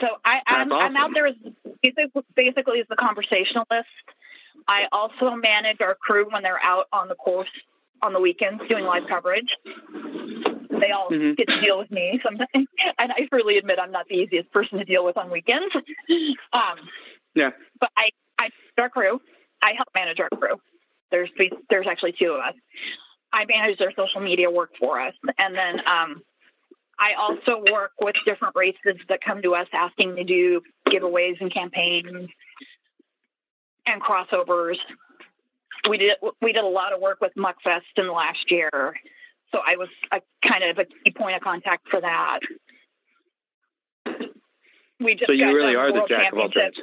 Speaker 3: So I, I'm,
Speaker 2: awesome.
Speaker 3: I'm out there as basically, basically as the conversationalist. I also manage our crew when they're out on the course on the weekends doing live coverage. They all
Speaker 2: Mhm.
Speaker 3: get to deal with me sometimes, and I freely admit I'm not the easiest person to deal with on weekends. Um,
Speaker 2: Yeah.
Speaker 3: but I, I our crew. I help manage our crew. There's there's actually two of us. I manage their social media work for us, and then um, I also work with different races that come to us asking to do giveaways and campaigns and crossovers. We did we did a lot of work with Muckfest in the last year, so I was a kind of a key point of contact for that. We just
Speaker 2: So you really are the jack of all trades.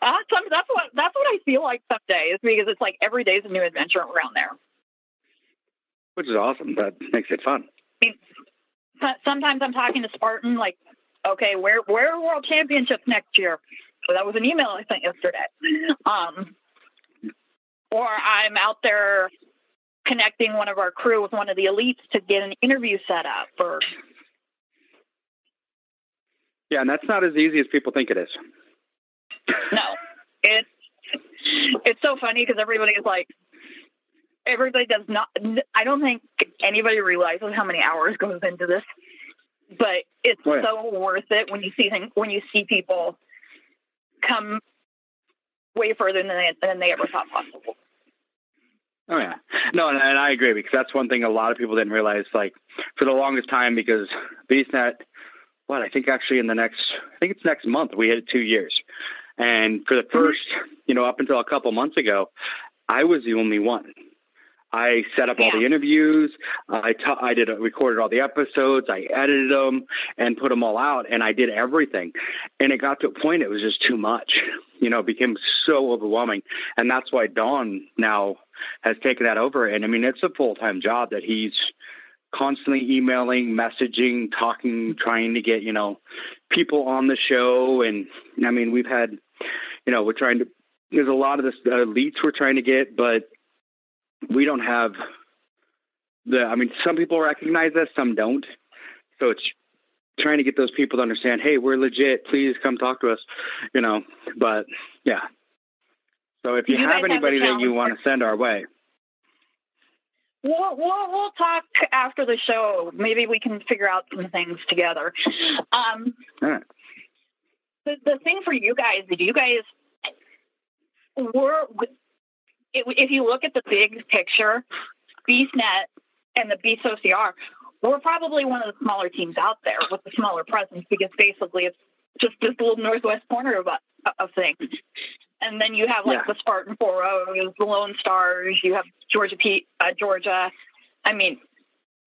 Speaker 3: Uh, some, that's what that's what I feel like some days because it's like every day is a new adventure around there.
Speaker 2: Which is awesome. That makes it fun.
Speaker 3: So- Sometimes I'm talking to Spartan, like, okay, where where are World Championships next year? So that was an email I sent yesterday. Um, or I'm out there connecting one of our crew with one of the elites to get an interview set up. Or
Speaker 2: Yeah, and that's not as easy as people think it is.
Speaker 3: no, it's it's so funny because everybody is like, everybody does not. I don't think anybody realizes how many hours goes into this, but it's
Speaker 2: Oh, yeah.
Speaker 3: so worth it when you see things, when you see people come way further than they, than they ever thought possible.
Speaker 2: Oh yeah, no, and, and I agree because that's one thing a lot of people didn't realize. Like for the longest time, because BeastNet, what I think actually in the next, I think it's next month, we hit two years, and for the mm-hmm. 1st you know, up until a couple months ago, I was the only one. I set up all the interviews. I did recorded all the episodes. I edited them and put them all out, and I did everything. And it got to a point it was just too much. You know, it became so overwhelming, and that's why Dawn now has taken that over. And I mean, it's a full time job that he's constantly emailing, messaging, talking, trying to get you know people on the show. And I mean, we've had you know we're trying to. There's a lot of this uh, elites we're trying to get, but we don't have the. I mean, some people recognize us, some don't. So it's trying to get those people to understand, hey, we're legit. Please come talk to us. You know, but yeah. So if you,
Speaker 3: You
Speaker 2: have
Speaker 3: have
Speaker 2: anybody that you want to send our way,
Speaker 3: We'll, we'll we'll talk after the show. Maybe we can figure out some things together. Um,
Speaker 2: All right.
Speaker 3: the the thing for you guys, is you guys were if if you look at the big picture, BeastNet and the Beast OCR, we're probably one of the smaller teams out there with the smaller presence because basically it's just this little northwest corner of of things. And then you have like
Speaker 2: Yeah.
Speaker 3: the Spartan Four O's, the Lone Stars. You have Georgia, P, uh, Georgia. I mean,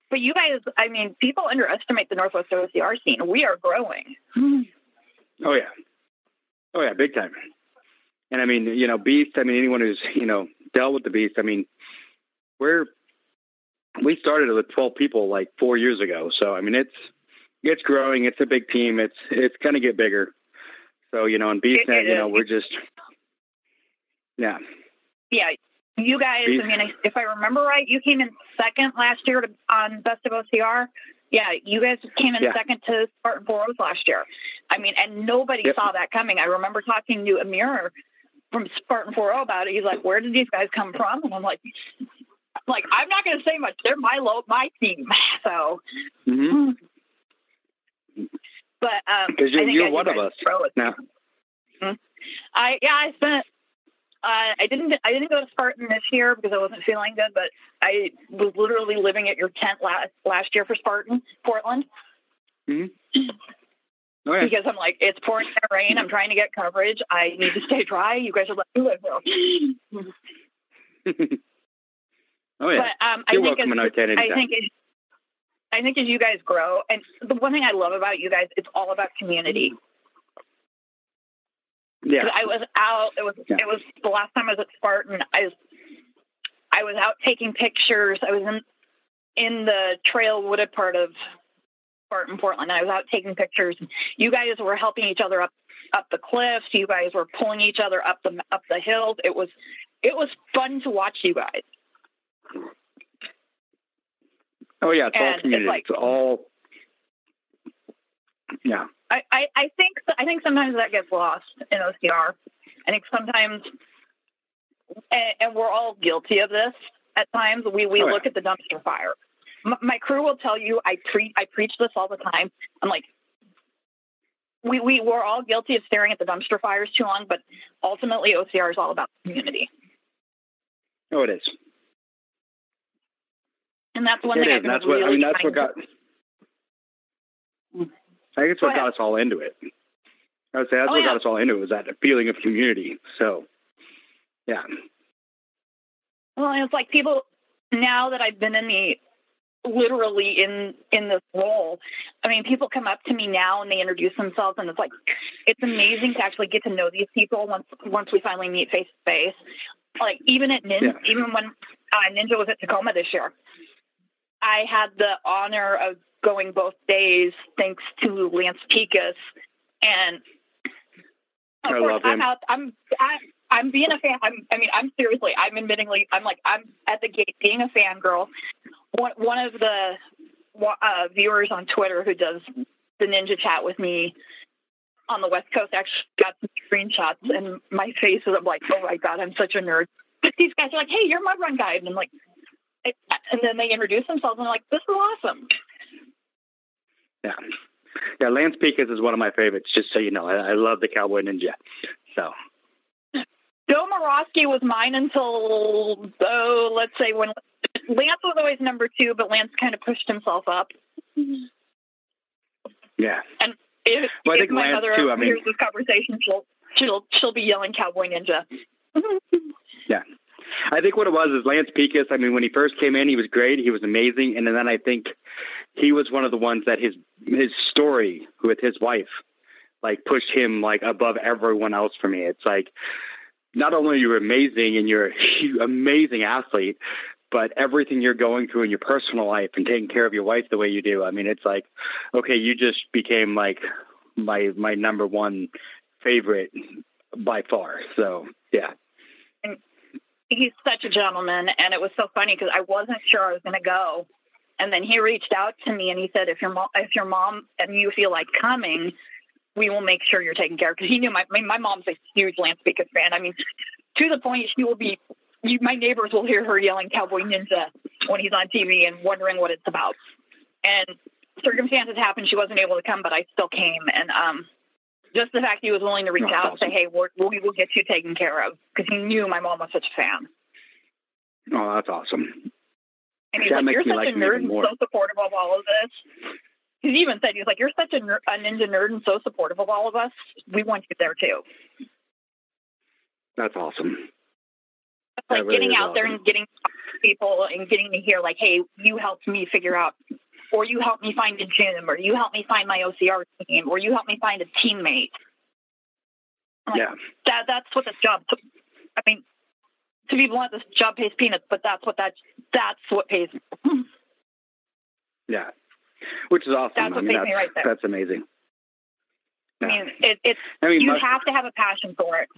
Speaker 3: but you guys, I mean, people underestimate the Northwest OCR scene. We are growing.
Speaker 2: Oh yeah, oh yeah, big time. And I mean, you know, Beast. I mean, anyone who's you know dealt with the Beast. I mean, we're we started with twelve people like four years ago. So I mean, it's it's growing. It's a big team. It's it's gonna get bigger. So you know, in
Speaker 3: it
Speaker 2: you know, we're just yeah,
Speaker 3: Yeah, you guys. I mean, if I remember right, you came in second last year to, on Best of OCR. Yeah, you guys came in
Speaker 2: Yeah.
Speaker 3: second to Spartan Four O's last year. I mean, and nobody
Speaker 2: Yep.
Speaker 3: saw that coming. I remember talking to Amir from Spartan Four O about it. He's like, "Where did these guys come from?" And I'm like, "Like, I'm not going to say much. They're my low, my team." So,
Speaker 2: hmm
Speaker 3: but um,
Speaker 2: 'Cause you're-
Speaker 3: I think
Speaker 2: you're one of us now.
Speaker 3: I yeah, I spent. Uh, I didn't. I didn't go to Spartan this year because I wasn't feeling good. But I was literally living at your tent last last year for Spartan Portland
Speaker 2: hmm Oh yeah,
Speaker 3: because I'm like, it's pouring rain. I'm trying to get coverage. I need to stay dry. You guys are letting me live though.
Speaker 2: oh yeah.
Speaker 3: But um, I
Speaker 2: You're
Speaker 3: think
Speaker 2: welcome
Speaker 3: as, I think as, I think as you guys grow, and the one thing I love about you guys, it's all about community.
Speaker 2: Yeah,
Speaker 3: I was out. It was
Speaker 2: Yeah.
Speaker 3: it was the last time I was at Spartan. I was I was out taking pictures. I was in in the trail wooded part of Spartan Portland. I was out taking pictures. You guys were helping each other up up the cliffs. You guys were pulling each other up the up the hills. It was it was fun to watch you guys.
Speaker 2: Oh yeah, it's
Speaker 3: And
Speaker 2: all
Speaker 3: it's like-
Speaker 2: it's all yeah.
Speaker 3: I, I, I think I think sometimes that gets lost in OCR. I think sometimes, and, and we're all guilty of this at times. We we
Speaker 2: Oh, yeah.
Speaker 3: look at the dumpster fire. M- my crew will tell you I pre I preach this all the time. I'm like, we we we're all guilty of staring at the dumpster fires too long, but ultimately OCR is all about community,
Speaker 2: Oh, it is.
Speaker 3: and that's one
Speaker 2: It
Speaker 3: thing
Speaker 2: is.
Speaker 3: I've
Speaker 2: That's what
Speaker 3: really
Speaker 2: I mean. That's what
Speaker 3: to-
Speaker 2: got. Mm. I think it's what got us all into it. I would say that's
Speaker 3: Oh,
Speaker 2: what
Speaker 3: yeah.
Speaker 2: got us all into it was that feeling of community. So, yeah,
Speaker 3: Well, and it's like people now that I've been in the literally in in this role. I mean, people come up to me now and they introduce themselves, and it's like it's amazing to actually get to know these people once once we finally meet face to face. Like even at Ninja,
Speaker 2: Yeah.
Speaker 3: even when uh, Ninja was at Tacoma this year, I had the honor of going both days thanks to Lance Pekus, and of
Speaker 2: I
Speaker 3: course I'm out. I'm I, I'm being a fan. I'm, I mean, I'm seriously. I'm admittingly. I'm like. I'm at the gate being a fangirl. One one of the uh, viewers on Twitter who does the Ninja Chat with me on the West Coast actually got some screenshots, and my face is. I'm like, oh my god, I'm such a nerd. But these guys are like, hey, you're my run guide, and I'm like, and then they introduce themselves, and I'm like, this is awesome.
Speaker 2: Yeah, yeah. Lance Pekus is one of my favorites. Just so you know, I, I love the Cowboy Ninja. So,
Speaker 3: Bill Morosky was mine until, oh, let's say when Lance was always number two, but Lance kind of pushed himself up.
Speaker 2: yeah,
Speaker 3: If,
Speaker 2: Well,
Speaker 3: if my
Speaker 2: Lance,
Speaker 3: mother
Speaker 2: too, I mean-
Speaker 3: hears this conversation, she'll she'll she'll be yelling "Cowboy Ninja."
Speaker 2: I think what it was is Lance Pekus. I mean, when he first came in, he was great. He was amazing, and then I think he was one of the ones that his his story with his wife like pushed him like above everyone else for me. It's like not only you're amazing and you're an amazing athlete, but everything you're going through in your personal life and taking care of your wife the way you do. I mean, it's like okay, you just became like my my number one favorite by far. So yeah.
Speaker 3: He's such a gentleman, and it was so funny because I wasn't sure I was going to go, and then he reached out to me and he said, "If your mom, if your mom and you feel like coming, we will make sure you're taken care of." Because he knew my my mom's a huge Lance Pekus fan. I mean, to the point she will be. You, my neighbors will hear her yelling "Cowboy Ninja" when he's on TV and wondering what it's about. And circumstances happened; she wasn't able to come, but I still came. And um, just the fact he was willing to reach
Speaker 2: Oh,
Speaker 3: out and say, "Hey, we're, we will get you taken care of," because he knew my mom was such a fan.
Speaker 2: Oh, that's awesome.
Speaker 3: And he's
Speaker 2: That
Speaker 3: like, "You're such
Speaker 2: like
Speaker 3: a nerd and so supportive of all of this." He even said, "He's like, you're such a, ner- a ninja nerd and so supportive of all of us. We want you there too."
Speaker 2: That's awesome.
Speaker 3: It's like
Speaker 2: really
Speaker 3: getting out there and getting to people and getting to hear like, "Hey, you helped me figure out." Or you help me find a gym, or you help me find my OCR team, or you help me find a teammate. Like,
Speaker 2: Yeah.
Speaker 3: that that's what this job. I mean, to be blunt, this job pays peanuts, but that's what that that's what pays.
Speaker 2: Yeah. Which is awesome.
Speaker 3: That's
Speaker 2: I
Speaker 3: what
Speaker 2: mean,
Speaker 3: makes
Speaker 2: that's,
Speaker 3: me right there.
Speaker 2: that's amazing.
Speaker 3: I mean, it, it's
Speaker 2: I mean,
Speaker 3: you have to have a passion for it.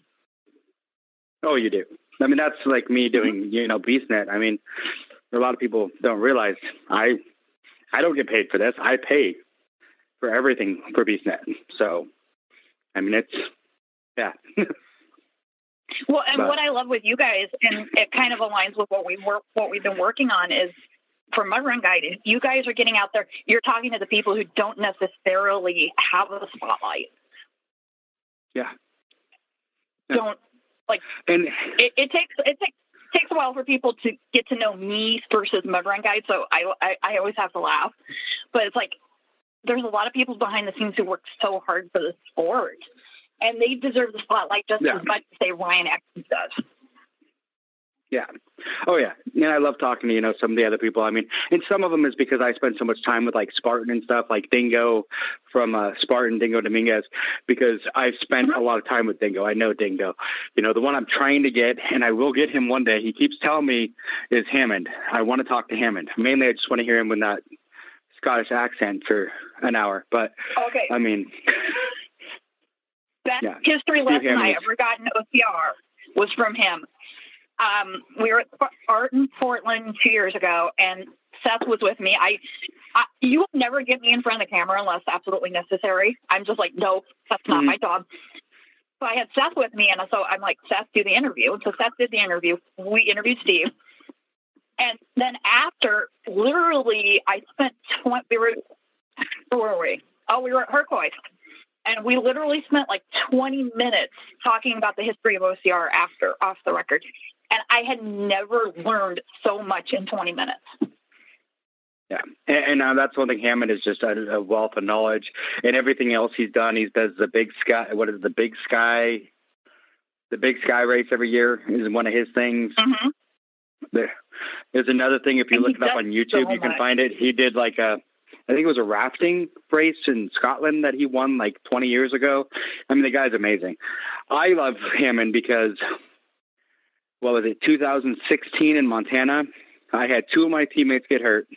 Speaker 2: oh, you do. I mean, that's like me doing, you know, BeastNet. I mean, a lot of people don't realize I, I don't get paid for this. I pay for everything for BeastNet. So, I mean, it's, yeah.
Speaker 3: Well, and
Speaker 2: But-
Speaker 3: what I love with you guys, and it kind of aligns with what we work, what we've been working on, is for Mud Run Guide. You guys are getting out there. You're talking to the people who don't necessarily have a spotlight.
Speaker 2: Yeah. Yeah.
Speaker 3: Don't like,
Speaker 2: and
Speaker 3: it, it takes it takes takes a while for people to get to know me versus Mud Run Guide. So I, I I always have to laugh, but it's like there's a lot of people behind the scenes who work so hard for the sport, and they deserve the spotlight just
Speaker 2: Yeah.
Speaker 3: as much as say Ryan Atkins does.
Speaker 2: Yeah. Oh yeah. And I love talking to, you know, some of the other people. I mean, and some of them is because I spend so much time with like Spartan and stuff like Dingo from uh, Spartan Dingo Dominguez because I've spent a lot of time with Dingo. I know Dingo, you know, the one I'm trying to get and I will get him one day. He keeps telling me is Hammond. I want to talk to Hammond. Mainly I just want to hear him with that Scottish accent for an hour, but
Speaker 3: okay.
Speaker 2: I mean,
Speaker 3: best yeah. history lesson I ever got in OCR was from him um, we were at Art in Portland two years ago, and Seth was with me. I, I, you will never get me in front of the camera unless absolutely necessary. I'm just like, no, that's not mm-hmm. my job. So I had Seth with me, and so I'm like, Seth, do the interview. And so Seth did the interview. We interviewed Steve, and then after, literally, I spent 20. We were, where were we? Oh, we were at Hercois. And we literally spent like 20 minutes talking about the history of OCR after off the record. And I had never learned so much in 20 minutes.
Speaker 2: Yeah, and, and uh, that's one thing. Hammond is just a, a, wealth of knowledge, and everything else he's done. He does the big sky. What is the big sky? The big sky race every year is one of his things.
Speaker 3: Mm-hmm.
Speaker 2: There, there's another thing. If you
Speaker 3: and
Speaker 2: look it up on YouTube,
Speaker 3: so
Speaker 2: you can
Speaker 3: much.
Speaker 2: find it. He did like a, I think it was a rafting race in Scotland that he won like 20 years ago. I mean, the guy's amazing. I love Hammond because what was it, 2016 in Montana. I had two of my teammates get hurt,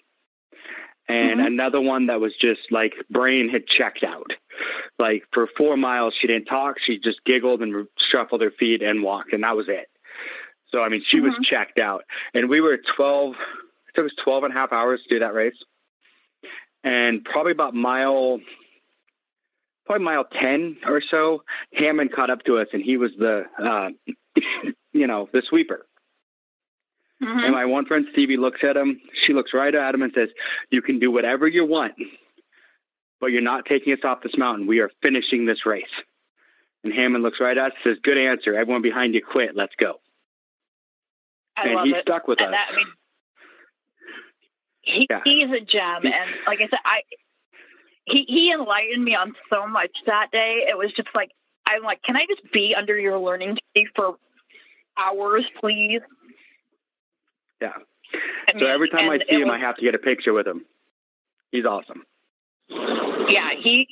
Speaker 2: and
Speaker 3: Mhm.
Speaker 2: another one that was just like brain had checked out. Like for four miles, she didn't talk. She just giggled and shuffled her feet and walked, and that was it. So I mean, she was
Speaker 3: Mhm.
Speaker 2: checked out, and we were 12. It took us 12 and a half hours to do that race, and probably about mile probably mile 10 or so, Hammond caught up to us and he was the, uh, you know, the sweeper.
Speaker 3: Mhm.
Speaker 2: And my one friend Stevie looks at him. She looks right at him and says, "You can do whatever you want, but you're not taking us off this mountain. We are finishing this race." And Hammond looks right at us, and says, "Good answer. Everyone behind you quit. Let's go."
Speaker 3: I
Speaker 2: and he
Speaker 3: it.
Speaker 2: stuck with
Speaker 3: and
Speaker 2: us.
Speaker 3: That, I mean, he,
Speaker 2: Yeah.
Speaker 3: he's a gem, and like I said, I he he enlightened me on so much that day. It was just like I'm like, can I just be under your learning tree for hours, please?
Speaker 2: Yeah.
Speaker 3: I
Speaker 2: So every time I see him,
Speaker 3: was-
Speaker 2: I have to get a picture with him. He's awesome.
Speaker 3: yeah, he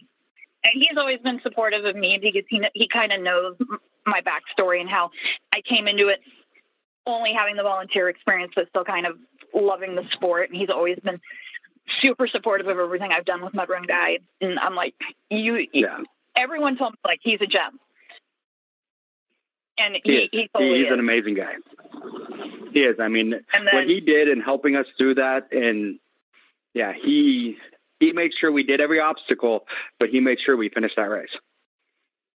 Speaker 3: and he's always been supportive of me because he he kind of knows my backstory and how I came into it only having the volunteer experience, but still kind of loving the sport. And he's always been super supportive of everything I've done with Mud Run Guide. And I'm like, you,
Speaker 2: Yeah.
Speaker 3: everyone told me like he's a gem, and
Speaker 2: He
Speaker 3: he he totally
Speaker 2: he's
Speaker 3: is.
Speaker 2: an amazing guy. He is. I mean,
Speaker 3: and then
Speaker 2: what he did in helping us through that and yeah he he made sure we did every obstacle but he made sure we finished that race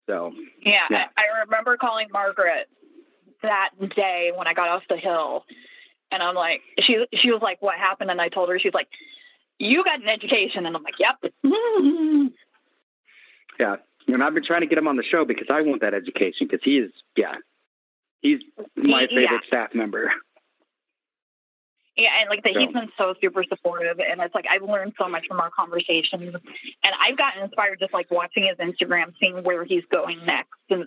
Speaker 2: so
Speaker 3: Yeah,
Speaker 2: Yeah.
Speaker 3: I, I remember calling Margaret that day when I got off the hill, and I'm like, she she was like, "What happened?" And I told her, she's like, "You got an education," and I'm like, "Yep."
Speaker 2: yeah and i've been trying to get him on the show because i want that education because he is yeah he's my
Speaker 3: He- yeah.
Speaker 2: favorite staff member
Speaker 3: Yeah, and like the,
Speaker 2: So-
Speaker 3: he's been so super supportive, and it's like I've learned so much from our conversations, and I've gotten inspired just like watching his Instagram, seeing where he's going next, and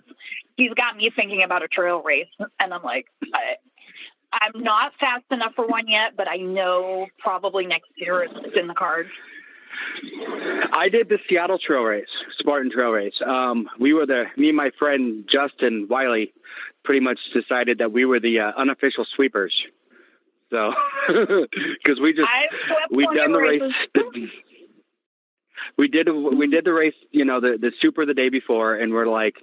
Speaker 3: he's got me thinking about a trail race, and I'm like, I, I'm not fast enough for one yet, but I know probably next year it's in the cards.
Speaker 2: I did the seattle trail race spartan trail race um we were the me and my friend justin wiley pretty much decided that we were the uh, unofficial sweepers so because we just we done the race. The, we did we did the race, you know, the the super the day before, and we're like,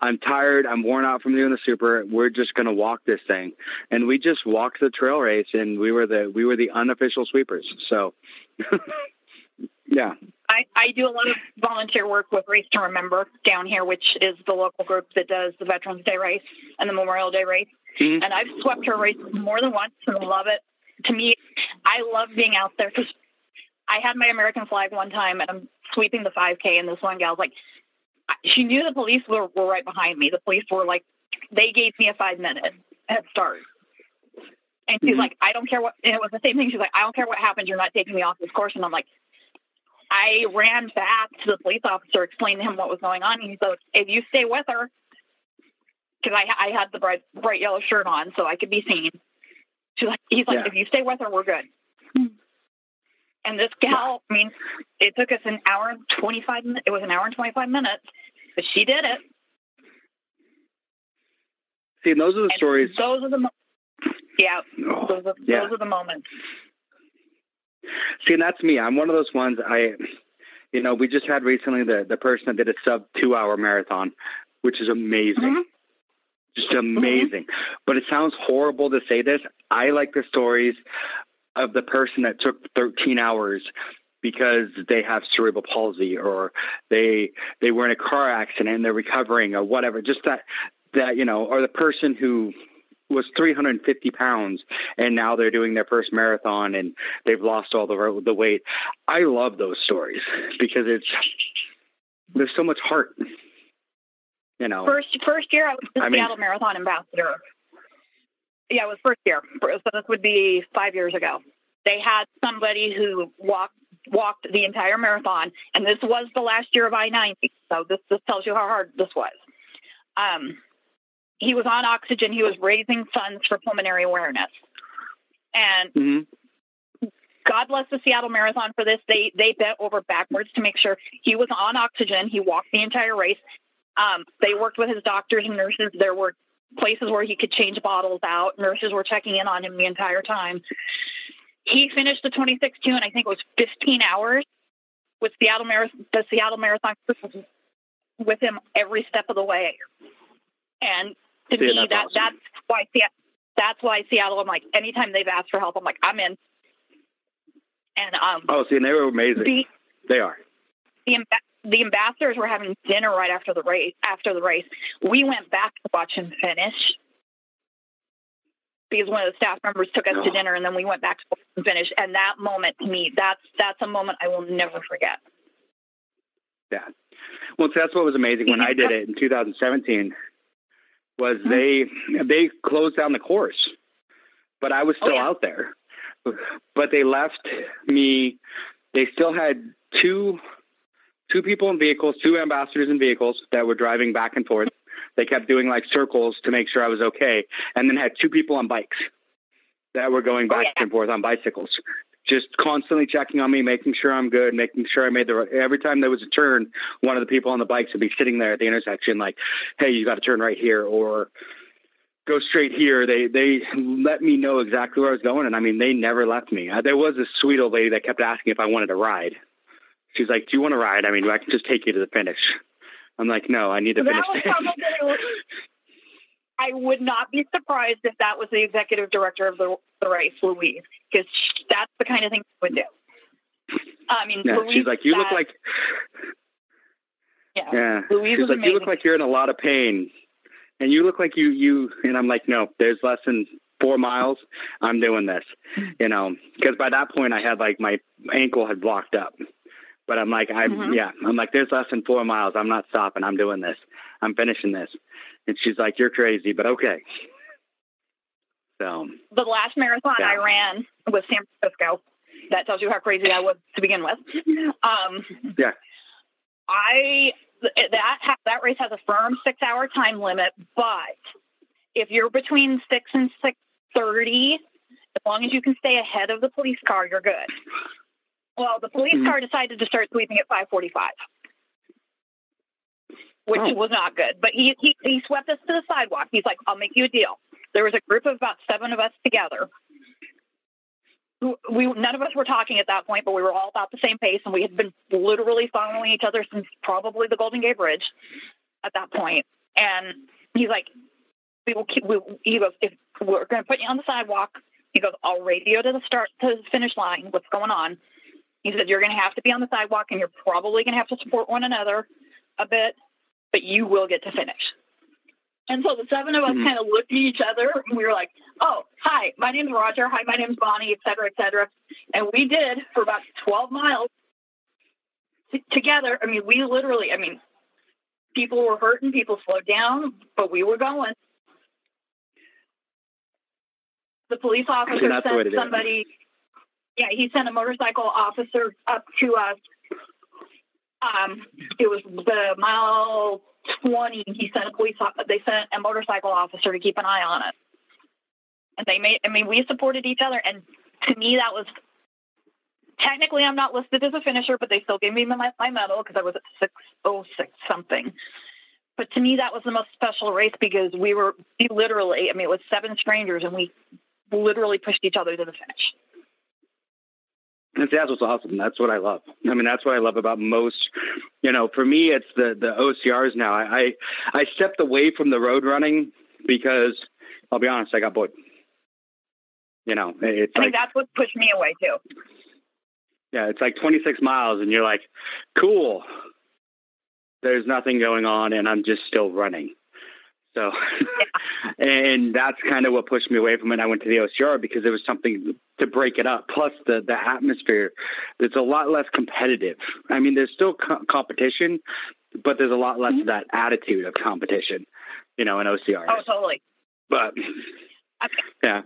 Speaker 2: I'm tired, I'm worn out from doing the super. We're just gonna walk this thing, and we just walked the trail race, and we were the we were the unofficial sweepers. So, yeah,
Speaker 3: I, I do a lot of volunteer work with Race to Remember down here, which is the local group that does the Veterans Day race and the Memorial Day race.
Speaker 2: Mhm.
Speaker 3: And I've swept her race more than once and love it. To me, I love being out there because I had my American flag one time and I'm sweeping the 5K, and this one gal's like, she knew the police were, were right behind me. The police were like, they gave me a five minute head start. And she's
Speaker 2: Mhm.
Speaker 3: like, I don't care what, and it was the same thing. She's like, I don't care what happens. You're not taking me off this course. And I'm like, I ran back to the police officer, explained to him what was going on. And he's like, if you stay with her, because I, I had the bright, bright yellow shirt on so I could be seen. She's like, he's like,
Speaker 2: Yeah.
Speaker 3: if you stay with her, we're good. And this gal, I mean, it took us an hour and 25 minutes. It was an hour and 25 minutes, but she did it.
Speaker 2: See, and those are the
Speaker 3: And
Speaker 2: stories.
Speaker 3: Those are the, mo- yeah,
Speaker 2: Oh,
Speaker 3: those are,
Speaker 2: yeah.
Speaker 3: those are the moments.
Speaker 2: See, and that's me. I'm one of those ones. I, you know, we just had recently the the person that did a sub two hour marathon, which is amazing,
Speaker 3: Mhm.
Speaker 2: just amazing. But it sounds horrible to say this. I like the stories of the person that took 13 hours because they have cerebral palsy or they they were in a car accident and they're recovering or whatever. Just that that you know, or the person who was 350 pounds and now they're doing their first marathon and they've lost all the the weight. I love those stories because it's there's so much heart. You know,
Speaker 3: First first year, I was the
Speaker 2: I mean-
Speaker 3: Seattle Marathon ambassador. Yeah, it was first year. So this would be five years ago. They had somebody who walked walked the entire marathon, and this was the last year of I ninety. So this this tells you how hard this was. Um, he was on oxygen. He was raising funds for pulmonary awareness, and
Speaker 2: Mhm.
Speaker 3: God bless the Seattle Marathon for this. They they bent over backwards to make sure he was on oxygen. He walked the entire race. Um, they worked with his doctors and nurses. There were places where he could change bottles out. Nurses were checking in on him the entire time. He finished the 26 2 and I think it was 15 hours with Seattle Marathon. The Seattle Marathon with him every step of the way. And to me,
Speaker 2: that's
Speaker 3: that
Speaker 2: awesome.
Speaker 3: that's why Seattle. That's why Seattle. I'm like, anytime they've asked for help, I'm like, I'm in. And um,
Speaker 2: oh, see, and they were amazing.
Speaker 3: the
Speaker 2: they are.
Speaker 3: the, the ambassadors were having dinner right after the race. After the race, we went back to watch him finish because one of the staff members took us to
Speaker 2: Oh.
Speaker 3: dinner, and then we went back to watch him finish. And that moment to me, that's that's a moment I will never forget.
Speaker 2: Yeah. Well, see, that's what was amazing when I did it in 2017 was they they closed down the course, but I was
Speaker 3: Oh,
Speaker 2: still
Speaker 3: yeah.
Speaker 2: out there. But they left me. They still had two two people in vehicles, two ambassadors in vehicles that were driving back and forth. They kept doing like circles to make sure I was okay, and then had two people on bikes that were going
Speaker 3: Oh,
Speaker 2: back
Speaker 3: yeah.
Speaker 2: and forth on bicycles just constantly checking on me, making sure I'm good, making sure I made the right. Every time there was a turn, one of the people on the bikes would be sitting there at the intersection, like, "Hey, you got to turn right here," or "Go straight here." They they let me know exactly where I was going, and I mean, they never left me. Uh, there was a sweet old lady that kept asking if I wanted to ride. She's like, "Do you want to ride? I mean, I can just take you to the finish." I'm like, "No, I need to
Speaker 3: that
Speaker 2: finish."
Speaker 3: was
Speaker 2: this."
Speaker 3: probably. I would not be surprised if that was the executive director of the, the race, Louise, because that's the kind of thing she would do. I mean,
Speaker 2: yeah,
Speaker 3: Louise,
Speaker 2: she's like, "You look like."
Speaker 3: yeah.
Speaker 2: Yeah.
Speaker 3: Louise
Speaker 2: She's
Speaker 3: was
Speaker 2: like, you look like you're in a lot of pain. And you look like you, you, and I'm like, no, there's less than four miles. I'm doing this, you know, because by that point I had like my ankle had blocked up. But I'm like, I'm,
Speaker 3: Mhm.
Speaker 2: yeah, I'm like, there's less than four miles. I'm not stopping. I'm doing this. I'm finishing this. And she's like, you're crazy, but okay. So,
Speaker 3: the last marathon
Speaker 2: Yeah.
Speaker 3: I ran was San Francisco. That tells you how crazy I was to begin with. Um,
Speaker 2: Yeah.
Speaker 3: I that that race has a firm six hour time limit, but if you're between six and six thirty, as long as you can stay ahead of the police car, you're good. Well, the police
Speaker 2: Mhm.
Speaker 3: car decided to start sweeping at five forty five. Which
Speaker 2: Oh.
Speaker 3: was not good, but he, he he swept us to the sidewalk. He's like, "I'll make you a deal." There was a group of about seven of us together we none of us were talking at that point, but we were all about the same pace, and we had been literally following each other since probably the Golden Gate Bridge at that point. And he's like, "We will keep." We, he goes, "If we're going to put you on the sidewalk," he goes, "I'll radio to the start to the finish line. What's going on?" He said, "You're going to have to be on the sidewalk, and you're probably going to have to support one another a bit, but you will get to finish." And so the seven of us
Speaker 2: Mhm.
Speaker 3: kind of looked at each other and we were like, oh, hi, my name's Roger. Hi, my name's Bonnie, et cetera, et cetera. And we did for about 12 miles t- together. I mean, we literally, I mean, people were hurting, people slowed down, but we were going. The police officer
Speaker 2: that's the way to
Speaker 3: sent somebody, yeah, he sent a motorcycle officer up to us. Um, it was the mile 20. He sent a police, they sent a motorcycle officer to keep an eye on it. and they made. I mean, we supported each other, and to me, that was technically I'm not listed as a finisher, but they still gave me my, my medal because I was at six oh six something. But to me, that was the most special race because we were we literally. I mean, it was seven strangers, and we literally pushed each other to the finish.
Speaker 2: And that's what's awesome. That's what I love. I mean, that's what I love about most. You know, for me, it's the the OCRs now. I I, I stepped away from the road running because I'll be honest, I got bored. You know, it's
Speaker 3: I
Speaker 2: like,
Speaker 3: think that's what pushed me away too.
Speaker 2: Yeah, it's like 26 miles, and you're like, cool. There's nothing going on, and I'm just still running. So, and that's kind of what pushed me away from it. I went to the OCR because there was something to break it up. Plus, the the atmosphere, it's a lot less competitive. I mean, there's still co- competition, but there's a lot less mm-hmm. of that attitude of competition. You know, in OCR.
Speaker 3: Oh, totally.
Speaker 2: But okay. yeah,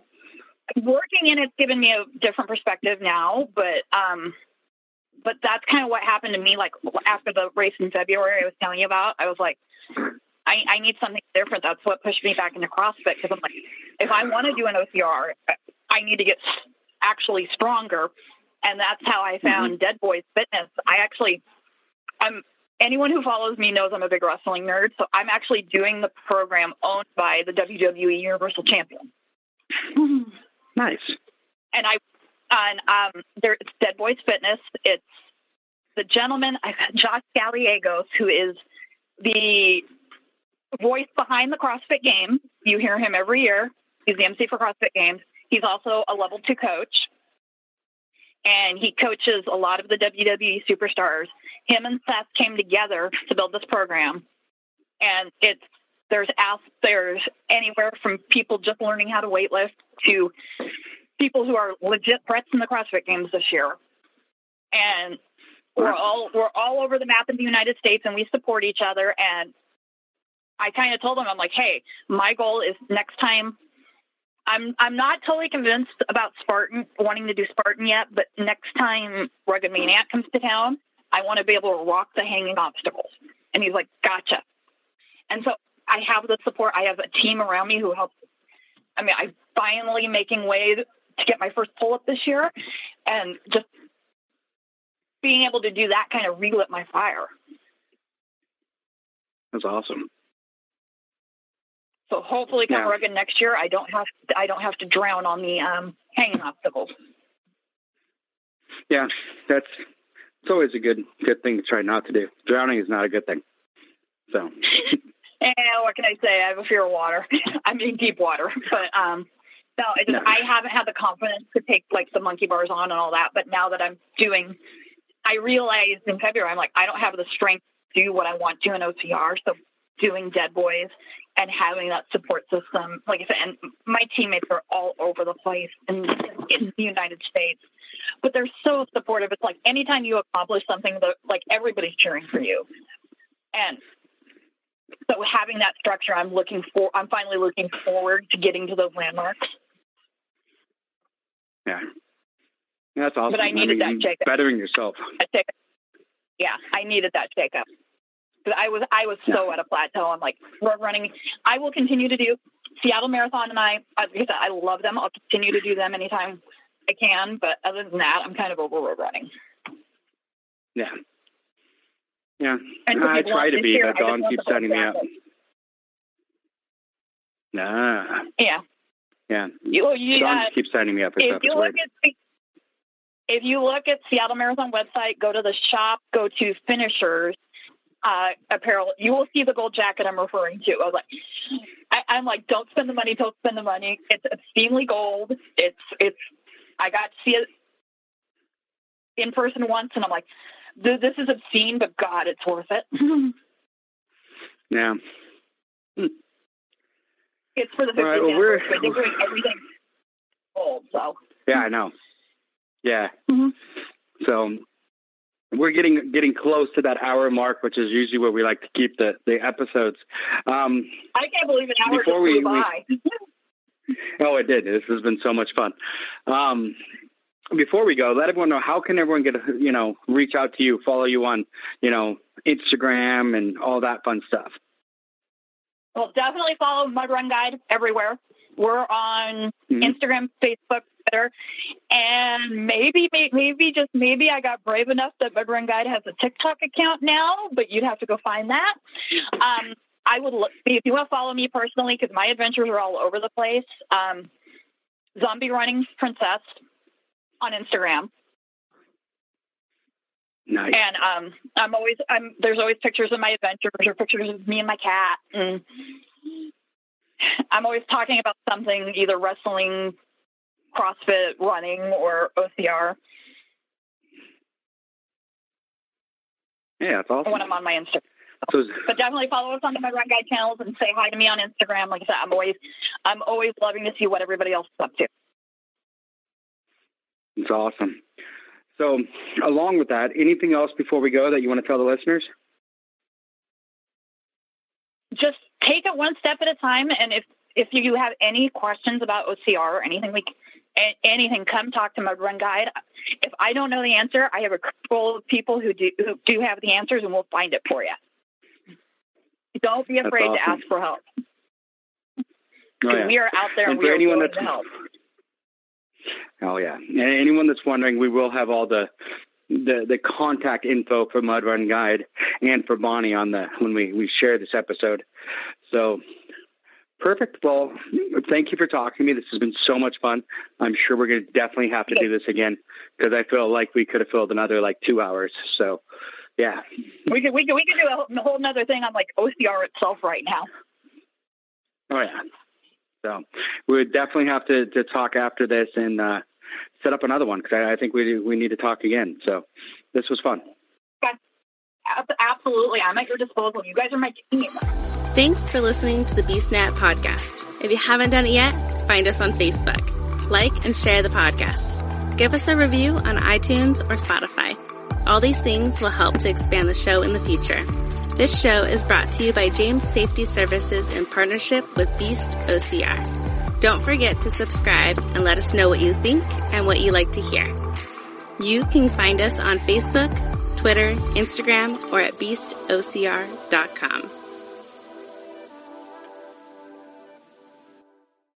Speaker 3: working in it's given me a different perspective now, but um, but that's kind of what happened to me. Like after the race in February, I was telling you about, I was like, I, I need something different. That's what pushed me back into CrossFit because I'm like, if I want to do an OCR, I need to get actually stronger, and that's how I found mm-hmm. Dead Boys Fitness. I actually, I'm anyone who follows me knows I'm a big wrestling nerd, so I'm actually doing the program owned by the WWE Universal Champion.
Speaker 2: Nice.
Speaker 3: And I, and um, there, it's Dead Boys Fitness. It's the gentleman, Josh Gallegos, who is the voice behind the CrossFit Games. You hear him every year. He's the MC for CrossFit Games. He's also a level two coach, and he coaches a lot of the WWE superstars. Him and Seth came together to build this program, and it's there's there's anywhere from people just learning how to weightlift to people who are legit threats in the CrossFit Games this year, and we're all we're all over the map in the United States, and we support each other. And I kind of told him, I'm like, hey, my goal is next time. I'm I'm not totally convinced about Spartan wanting to do Spartan yet, but next time Rugged Maniac comes to town, I want to be able to rock the hanging obstacles. And he's like, gotcha. And so I have the support. I have a team around me who helps. I mean, I'm finally making way to get my first pull up this year, and just being able to do that kind of relit my fire.
Speaker 2: That's awesome.
Speaker 3: So hopefully, come yeah. rugged next year, I don't have to, I don't have to drown on the um, hanging obstacles.
Speaker 2: Yeah, that's it's always a good good thing to try not to do. Drowning is not a good thing. So
Speaker 3: And what can I say? I have a fear of water. I mean, deep water. But um, no, I, just, I haven't had the confidence to take like the monkey bars on and all that. But now that I'm doing, I realized in February, I'm like, I don't have the strength to do what I want to in OCR. So doing Dead Boys and having that support system, like I said, and my teammates are all over the place in, in the United States, but they're so supportive. It's like anytime you accomplish something, like everybody's cheering for you. And so having that structure, I'm looking for. I'm finally looking forward to getting to those landmarks.
Speaker 2: Yeah, that's awesome.
Speaker 3: But I needed I mean, that shake
Speaker 2: Bettering yourself.
Speaker 3: Yeah, I needed that shake But I was I was so at a plateau. I'm like, we're running. I will continue to do Seattle Marathon, and I, I, said, I love them. I'll continue to do them anytime I can. But other than that, I'm kind of over road running.
Speaker 2: Yeah. Yeah, And I try to be, but Dawn keeps setting me up. Nah.
Speaker 3: Yeah.
Speaker 2: Yeah.
Speaker 3: You, you,
Speaker 2: Dawn uh, keeps signing me up for
Speaker 3: if
Speaker 2: stuff.
Speaker 3: You look at, if you look at Seattle Marathon website, go to the shop, go to finishers uh, apparel, you will see the gold jacket I'm referring to. I was like, I, am like, don't spend the money, don't spend the money. It's obscenely gold. It's it's. I got to see it in person once, and I'm like, this is obscene, but God, it's worth it.
Speaker 2: yeah.
Speaker 3: It's for the 50th right, well, we're, They're doing everything old, so.
Speaker 2: Yeah, I know. Yeah.
Speaker 3: Mm-hmm.
Speaker 2: So we're getting getting close to that hour mark, which is usually where we like to keep the the episodes. Um,
Speaker 3: I can't believe an hour before we, by. We,
Speaker 2: oh, it did. This has been so much fun. Um, before we go, let everyone know how can everyone get you know reach out to you, follow you on you know Instagram and all that fun stuff.
Speaker 3: Well, definitely follow Mud Run Guide everywhere. We're on mm-hmm. Instagram, Facebook, Twitter, and maybe, maybe, just maybe I got brave enough that Mud Run Guide has a TikTok account now, but you'd have to go find that. Um, I would look if you want to follow me personally because my adventures are all over the place. Um, Zombie Running Princess on Instagram.
Speaker 2: Nice.
Speaker 3: And um, I'm always I'm there's always pictures of my adventures or pictures of me and my cat, and I'm always talking about something either wrestling, CrossFit, running, or OCR.
Speaker 2: Yeah, that's awesome.
Speaker 3: When I'm on my Instagram. So, but definitely follow us on the Mud Run Guide channels and say hi to me on Instagram. Like I said, I'm always I'm always loving to see what everybody else is up to.
Speaker 2: It's awesome. So, along with that, anything else before we go that you want to tell the listeners?
Speaker 3: Just take it one step at a time, and if if you have any questions about OCR or anything we anything, come talk to Mud Run Guide. If I don't know the answer, I have a couple of people who do who do have the answers, and we'll find it for you. Don't be afraid awesome. to ask for help. Oh, yeah. We are out there and, and we are willing to help.
Speaker 2: Oh yeah, and anyone that's wondering, we will have all the the the contact info for Mud Run Guide and for Bonnie on the when we we share this episode. So perfect. Well, thank you for talking to me. This has been so much fun. I'm sure we're going to definitely have to do this again because I feel like we could have filled another like two hours. So yeah,
Speaker 3: we could we could we could do a whole another thing on like OCR itself right now.
Speaker 2: Oh yeah. So we would definitely have to, to talk after this and uh, set up another one because I, I, think we we need to talk again. So this was fun.
Speaker 3: Absolutely, I'm at your disposal. You guys are my team.
Speaker 1: Thanks for listening to the BeastNet podcast. If you haven't done it yet, find us on Facebook, like and share the podcast. Give us a review on iTunes or Spotify. All these things will help to expand the show in the future. This show is brought to you by James Safety Services in partnership with Beast OCR. Don't forget to subscribe and let us know what you think and what you like to hear. You can find us on Facebook, Twitter, Instagram, or at beastocr.com.